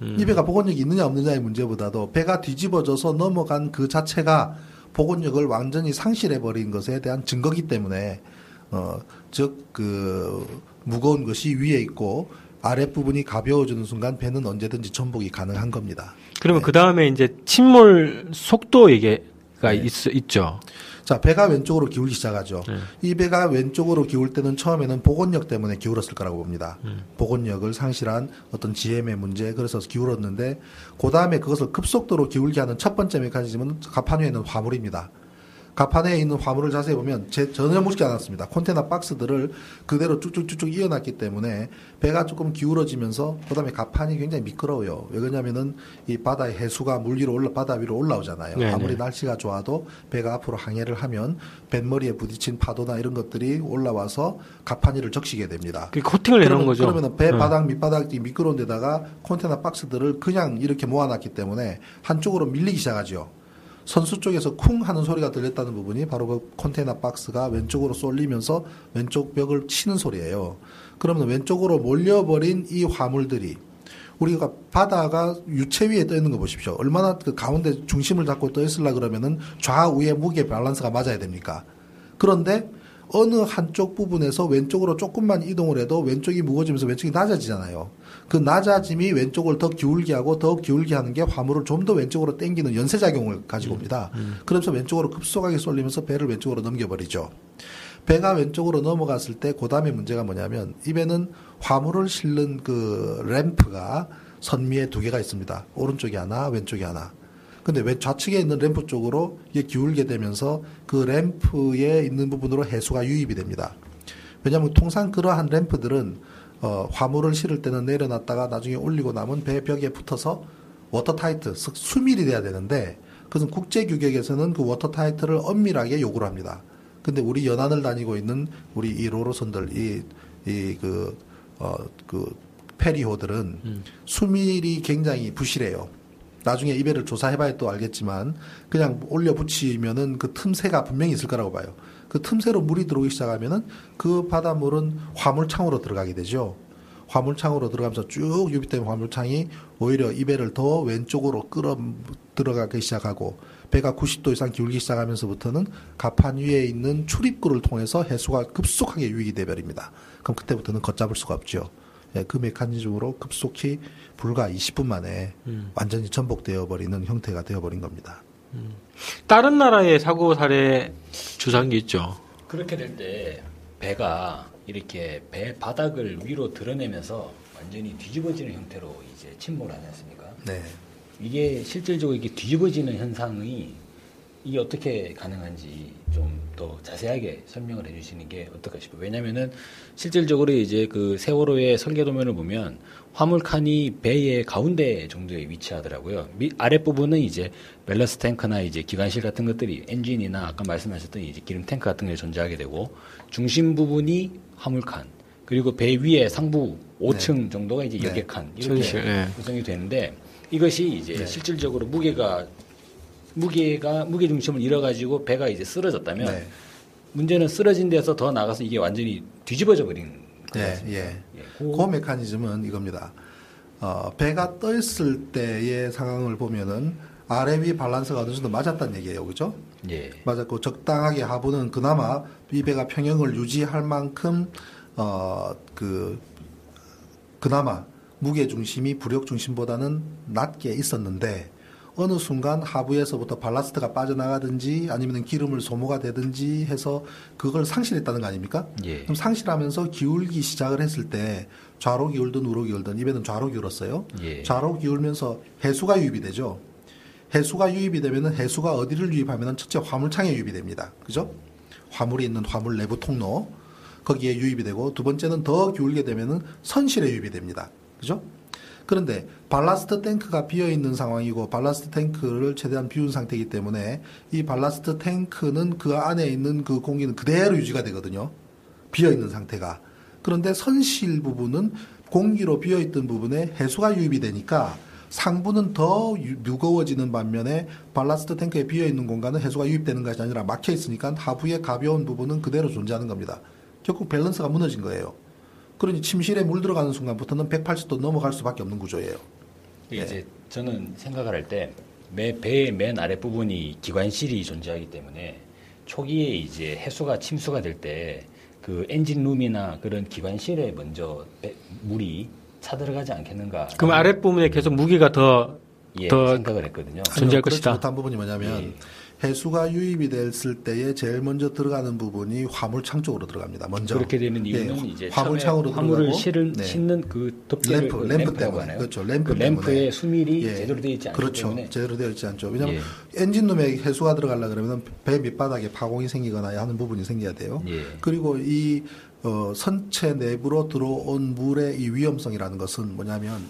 Speaker 2: 음.
Speaker 3: 이 배가 복원력이 있느냐 없느냐의 문제보다도 배가 뒤집어져서 넘어간 그 자체가 복원력을 완전히 상실해 버린 것에 대한 증거기 때문에 어 즉 그 무거운 것이 위에 있고 아랫부분이 가벼워지는 순간 배는 언제든지 전복이 가능한 겁니다.
Speaker 2: 그러면 그 다음에 이제 침몰 속도 얘기가
Speaker 3: 네.
Speaker 2: 있, 있죠.
Speaker 3: 자, 배가 왼쪽으로 기울기 시작하죠.
Speaker 2: 네.
Speaker 3: 이 배가 왼쪽으로 기울 때는 처음에는 복원력 때문에 기울었을 거라고 봅니다.
Speaker 2: 음.
Speaker 3: 복원력을 상실한 어떤 GM의 문제, 그래서 기울었는데, 그 다음에 그것을 급속도로 기울게 하는 첫 번째 메커니즘은 가판 위에 있는 화물입니다. 가판에 있는 화물을 자세히 보면 제, 전혀 묻지 않았습니다. 컨테이너 박스들을 그대로 쭉쭉쭉쭉 이어놨기 때문에 배가 조금 기울어지면서 그다음에 가판이 굉장히 미끄러워요. 왜 그러냐면은 이 바다의 해수가 물 위로 올라 바다 위로 올라오잖아요.
Speaker 2: 네네.
Speaker 3: 아무리 날씨가 좋아도 배가 앞으로 항해를 하면 뱃머리에 부딪힌 파도나 이런 것들이 올라와서 가판 위를 적시게 됩니다.
Speaker 2: 그 코팅을
Speaker 3: 그러면,
Speaker 2: 거죠.
Speaker 3: 그러면 배
Speaker 2: 네.
Speaker 3: 바닥 밑바닥이 미끄러운 데다가 컨테이너 박스들을 그냥 이렇게 모아놨기 때문에 한쪽으로 밀리기 시작하죠. 선수 쪽에서 쿵 하는 소리가 들렸다는 부분이 바로 그 컨테이너 박스가 왼쪽으로 쏠리면서 왼쪽 벽을 치는 소리예요. 그러면 왼쪽으로 몰려버린 이 화물들이 우리가 바다가 유체 위에 떠 있는 거 보십시오. 얼마나 그 가운데 중심을 잡고 떠 있으려 그러면은 좌우의 무게 밸런스가 맞아야 됩니까? 그런데 어느 한쪽 부분에서 왼쪽으로 조금만 이동을 해도 왼쪽이 무거워지면서 왼쪽이 낮아지잖아요. 그 낮아짐이 왼쪽을 더 기울게 하고 더 기울게 하는 게 화물을 좀 더 왼쪽으로 당기는 연쇄작용을 가지고 옵니다. 그러면서 왼쪽으로 급속하게 쏠리면서 배를 왼쪽으로 넘겨버리죠. 배가 왼쪽으로 넘어갔을 때 그 다음에 문제가 뭐냐면 이 배는 화물을 실는 그 램프가 선미에 두 개가 있습니다. 오른쪽에 하나, 왼쪽에 하나. 근데 왜 좌측에 있는 램프 쪽으로 이게 기울게 되면서 그 램프에 있는 부분으로 해수가 유입이 됩니다. 왜냐하면 통상 그러한 램프들은 어, 화물을 실을 때는 내려놨다가 나중에 올리고 나면 배 벽에 붙어서 워터타이트, 즉 수밀이 돼야 되는데 그것은 국제 규격에서는 그 워터타이트를 엄밀하게 요구를 합니다. 근데 우리 연안을 다니고 있는 우리 이 로로선들 이 이그 어그 페리호들은 수밀이 굉장히 부실해요. 나중에 이 배를 조사해봐야 또 알겠지만 그냥 올려 붙이면은 그 틈새가 분명히 있을 거라고 봐요. 그 틈새로 물이 들어오기 시작하면은 그 바닷물은 화물창으로 들어가게 되죠. 화물창으로 들어가면서 쭉 유입된 화물창이 오히려 이 배를 더 왼쪽으로 끌어 들어가기 시작하고 배가 90도 이상 기울기 시작하면서부터는 가판 위에 있는 출입구를 통해서 해수가 급속하게 유입이 돼버립니다. 그럼 그때부터는 걷잡을 수가 없죠. 예, 그 메커니즘으로 급속히 불과 20분 만에 완전히 전복되어 버리는 형태가 되어 버린 겁니다.
Speaker 2: 다른 나라의 사고 사례 게 있죠.
Speaker 4: 그렇게 될 때 배가 이렇게 배 바닥을 위로 드러내면서 완전히 뒤집어지는 형태로 이제 침몰 하지 않습니까?
Speaker 3: 네.
Speaker 4: 이게 실질적으로 이게 뒤집어지는 현상이 이게 어떻게 가능한지 좀 더 자세하게 설명을 해주시는 게 어떨까 싶어요. 왜냐면은 실질적으로 이제 그 세월호의 설계 도면을 보면 화물 칸이 배의 가운데 정도에 위치하더라고요. 밑 아랫 부분은 이제 밸러스 탱크나 이제 기관실 같은 것들이 엔진이나 아까 말씀하셨던 이제 기름 탱크 같은 게 존재하게 되고 중심 부분이 화물 칸 그리고 배 위에 상부 5층 정도가 이제
Speaker 3: 네.
Speaker 4: 여객칸 이렇게
Speaker 2: 선실, 네.
Speaker 4: 구성이 되는데 이것이 이제 실질적으로 무게가 무게가 무게 중심을 잃어가지고 배가 이제 쓰러졌다면
Speaker 3: 네.
Speaker 4: 문제는 쓰러진 데서 더 나가서 이게 완전히 뒤집어져 버린
Speaker 3: 예,
Speaker 4: 거예요.
Speaker 3: 예.
Speaker 4: 예,
Speaker 3: 그 메커니즘은 이겁니다. 어, 배가 떠 있을 때의 상황을 보면은 아래 위 밸런스가 어느 정도 맞았다는 얘기예요. 그죠?
Speaker 4: 예.
Speaker 3: 맞았고 적당하게 하부는 그나마 이 배가 평형을 유지할 만큼 어 그 그나마 무게 중심이 부력 중심보다는 낮게 있었는데 어느 순간 하부에서부터 발라스트가 빠져나가든지 아니면 기름을 소모가 되든지 해서 그걸 상실했다는 거 아닙니까?
Speaker 4: 예.
Speaker 3: 그럼 상실하면서 기울기 시작을 했을 때 좌로 기울든 우로 기울든 이 배는 좌로 기울었어요.
Speaker 4: 예.
Speaker 3: 좌로 기울면서 해수가 유입이 되죠. 해수가 유입이 되면은 해수가 어디를 유입하면은 첫째 화물창에 유입이 됩니다. 그죠? 화물이 있는 화물 내부 통로 거기에 유입이 되고 두 번째는 더 기울게 되면은 선실에 유입이 됩니다. 그죠? 그런데 발라스트 탱크가 비어 있는 상황이고 발라스트 탱크를 최대한 비운 상태이기 때문에 이 발라스트 탱크는 그 안에 있는 그 공기는 그대로 유지가 되거든요. 비어 있는 상태가. 그런데 선실 부분은 공기로 비어 있던 부분에 해수가 유입이 되니까 상부는 더 유- 무거워지는 반면에 발라스트 탱크에 비어 있는 공간은 해수가 유입되는 것이 아니라 막혀 있으니까 하부의 가벼운 부분은 그대로 존재하는 겁니다. 결국 밸런스가 무너진 거예요. 그러니 침실에 물 들어가는 순간부터는 180도 넘어갈 수밖에 없는 구조예요.
Speaker 4: 이게 이제 저는 생각을 할 때 매 배의 맨 아랫 부분이 기관실이 존재하기 때문에 초기에 이제 해수가 침수가 될 때 그 엔진 룸이나 그런 기관실에 먼저 배- 물이 차 들어가지 않겠는가?
Speaker 2: 그럼 아랫 부분에 계속 무게가 더,
Speaker 4: 예,
Speaker 2: 더
Speaker 4: 생각을 했거든요.
Speaker 2: 존재할 것이다.
Speaker 3: 못한 부분이 뭐냐면
Speaker 4: 예.
Speaker 3: 해수가 유입이 됐을 때에 제일 먼저 들어가는 부분이 화물창 쪽으로 들어갑니다. 먼저
Speaker 4: 그렇게 되는 이유는
Speaker 3: 예,
Speaker 4: 이제
Speaker 3: 화물창으로
Speaker 4: 화물을 실은,
Speaker 3: 네.
Speaker 4: 싣는 그 덮개를
Speaker 3: 램프,
Speaker 4: 그
Speaker 3: 램프 때문에.
Speaker 4: 하나요?
Speaker 3: 그렇죠, 램프
Speaker 4: 그 램프의
Speaker 3: 때문에.
Speaker 4: 수밀이
Speaker 3: 예,
Speaker 4: 제대로 되어 있지 않기
Speaker 3: 그렇죠.
Speaker 4: 때문에
Speaker 3: 제대로 되어 있지 않죠. 왜냐하면
Speaker 4: 예.
Speaker 3: 엔진룸에 해수가 들어가려 그러면 배 밑바닥에 파공이 생기거나 하는 부분이 생겨야 돼요.
Speaker 4: 예.
Speaker 3: 그리고 이 어, 선체 내부로 들어온 물의 이 위험성이라는 것은 뭐냐면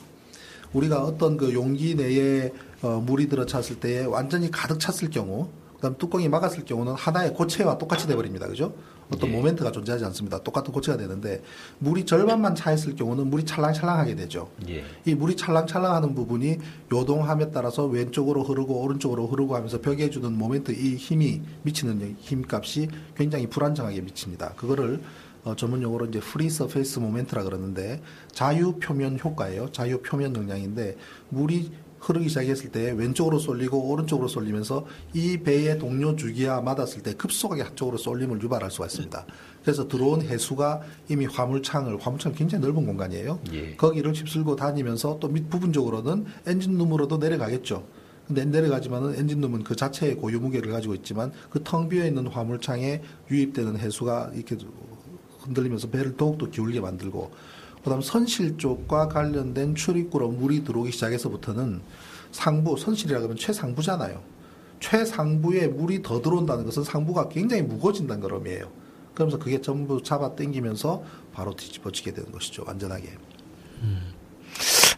Speaker 3: 우리가 어떤 그 용기 내에 어, 물이 들어 찼을 때에 완전히 가득 찼을 경우, 그다음 뚜껑이 막았을 경우는 하나의 고체와 똑같이 돼버립니다. 그죠? 어떤
Speaker 4: 예.
Speaker 3: 모멘트가 존재하지 않습니다. 똑같은 고체가 되는데 물이 절반만 차 있을 경우는 물이 찰랑찰랑하게 되죠.
Speaker 4: 예.
Speaker 3: 이 물이 찰랑찰랑하는 부분이 요동함에 따라서 왼쪽으로 흐르고 오른쪽으로 흐르고 하면서 벽에 주는 모멘트 이 힘이 미치는 힘값이 굉장히 불안정하게 미칩니다. 그거를 어, 전문 용어로 이제 free surface moment라 그러는데 자유 표면 효과예요. 자유 표면 능량인데 물이 흐르기 시작했을 때 왼쪽으로 쏠리고 오른쪽으로 쏠리면서 이 배의 동요 주기와 맞았을 때 급속하게 한쪽으로 쏠림을 유발할 수가 있습니다. 그래서 들어온 해수가 이미 화물창을 화물창 굉장히 넓은 공간이에요.
Speaker 4: 예.
Speaker 3: 거기를 휩쓸고 다니면서 또 밑 부분적으로는 엔진룸으로도 내려가겠죠. 근데 내려가지만은 엔진룸은 그 자체의 고유 무게를 가지고 있지만 그 텅 비어 있는 화물창에 유입되는 해수가 이렇게 흔들리면서 배를 더욱더 기울게 만들고 그다음 선실 쪽과 관련된 출입구로 물이 들어오기 시작해서부터는 상부 선실이라 그러면 최상부잖아요. 최상부에 물이 더 들어온다는 것은 상부가 굉장히 무거워진다는 걸 의미해요. 그러면서 그게 전부 잡아 당기면서 바로 뒤집어지게 되는 것이죠. 완전하게.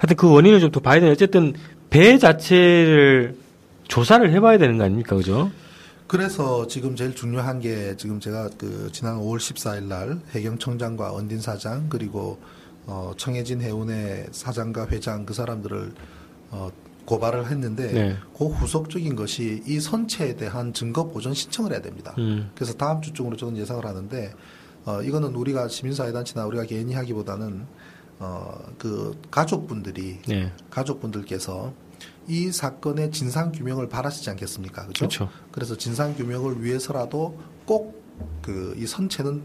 Speaker 2: 하여튼 그 원인을 좀 더 봐야 되는 어쨌든 배 자체를 조사를 해봐야 되는 거 아닙니까, 그죠?
Speaker 3: 그래서 지금 제일 중요한 게 지금 제가 그 지난 5월 14일 날 해경청장과 언딘 사장 그리고 어 청해진 해운의 사장과 회장 그 사람들을 어 고발을 했는데
Speaker 2: 네.
Speaker 3: 그 후속적인 것이 이 선체에 대한 증거 보전 신청을 해야 됩니다.
Speaker 2: 음.
Speaker 3: 그래서 다음 주중으로 저는 예상을 하는데 어 이거는 우리가 시민사회단체나 우리가 개인이 하기보다는 어 그 가족분들이
Speaker 2: 네.
Speaker 3: 가족분들께서 이 사건의 진상 규명을 바라시지 않겠습니까? 그렇죠?
Speaker 2: 그렇죠.
Speaker 3: 그래서 진상 규명을 위해서라도 꼭 그 이 선체는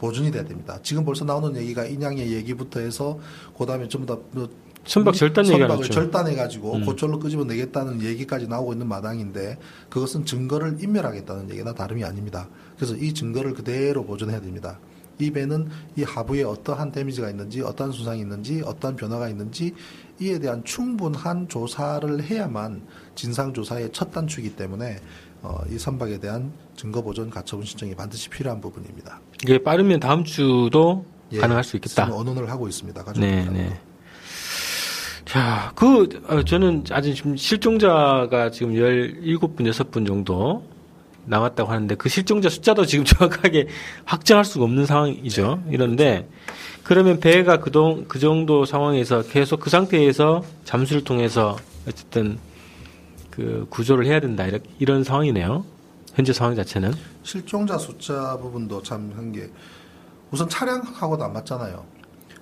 Speaker 3: 보존이 돼야 됩니다. 지금 벌써 나오는 얘기가 인양의 얘기부터 해서 그다음에 전부 다 뭐
Speaker 2: 선박 절단 얘기가
Speaker 3: 선박을
Speaker 2: 나왔죠.
Speaker 3: 절단해 가지고
Speaker 2: 음.
Speaker 3: 고철로 끄집어 내겠다는 얘기까지 나오고 있는 마당인데 그것은 증거를 인멸하겠다는 얘기나 다름이 아닙니다. 그래서 이 증거를 그대로 보존해야 됩니다. 이 배는 이 하부에 어떠한 데미지가 있는지, 어떠한 손상이 있는지, 어떠한 변화가 있는지 이에 대한 충분한 조사를 해야만 진상 조사의 첫 단추이기 때문에 어, 이 선박에 대한 증거 보존 가처분 신청이 반드시 필요한 부분입니다.
Speaker 2: 이게 빠르면 다음 주도
Speaker 3: 예,
Speaker 2: 가능할 수 있겠다.
Speaker 3: 지금 언론을 하고 있습니다.
Speaker 2: 네. 네. 자, 그, 어, 저는 아직 지금 실종자가 지금 17분, 6분 정도 남았다고 하는데 그 실종자 숫자도 지금 정확하게 확정할 수가 없는 상황이죠. 이런데 그러면 배가 그동, 그 정도 상황에서 계속 그 상태에서 잠수를 통해서 어쨌든 그 구조를 해야 된다. 이런, 이런 상황이네요. 현재 상황 자체는.
Speaker 3: 실종자 숫자 부분도 참 한 게 우선 차량하고도 안 맞잖아요.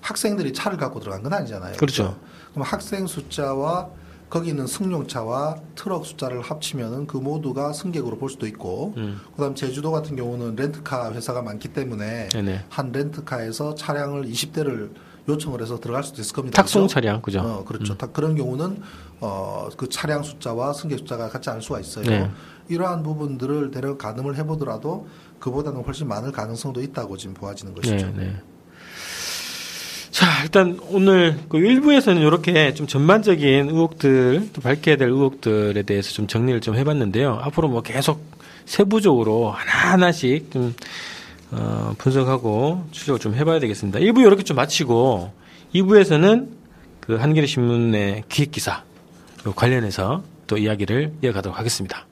Speaker 3: 학생들이 차를 갖고 들어간 건 아니잖아요.
Speaker 2: 그렇죠.
Speaker 3: 그럼 학생 숫자와 거기 있는 승용차와 트럭 숫자를 합치면은 그 모두가 승객으로 볼 수도 있고,
Speaker 2: 음.
Speaker 3: 그다음 제주도 같은 경우는 렌트카 회사가 많기 때문에
Speaker 2: 네네.
Speaker 3: 한 렌트카에서 차량을 20대를 요청을 해서 들어갈 수도 있을 겁니다.
Speaker 2: 탁송
Speaker 3: 그죠?
Speaker 2: 차량, 그죠? 음.
Speaker 3: 어, 그렇죠. 다 그런 경우는 어, 그 차량 숫자와 승객 숫자가 같지 않을 수가 있어요.
Speaker 2: 네.
Speaker 3: 이러한 부분들을 대략 가늠을 해보더라도 그보다는 훨씬 많을 가능성도 있다고 지금 보아지는 것이죠.
Speaker 2: 네, 네. 자, 일단 오늘 그 1부에서는 이렇게 좀 전반적인 의혹들, 또 밝혀야 될 의혹들에 대해서 좀 정리를 좀 해봤는데요. 앞으로 뭐 계속 세부적으로 하나하나씩 좀, 어, 분석하고 추적을 좀 해봐야 되겠습니다. 1부 이렇게 좀 마치고 2부에서는 그 한겨레 신문의 기획 기사 관련해서 또 이야기를 이어가도록 하겠습니다.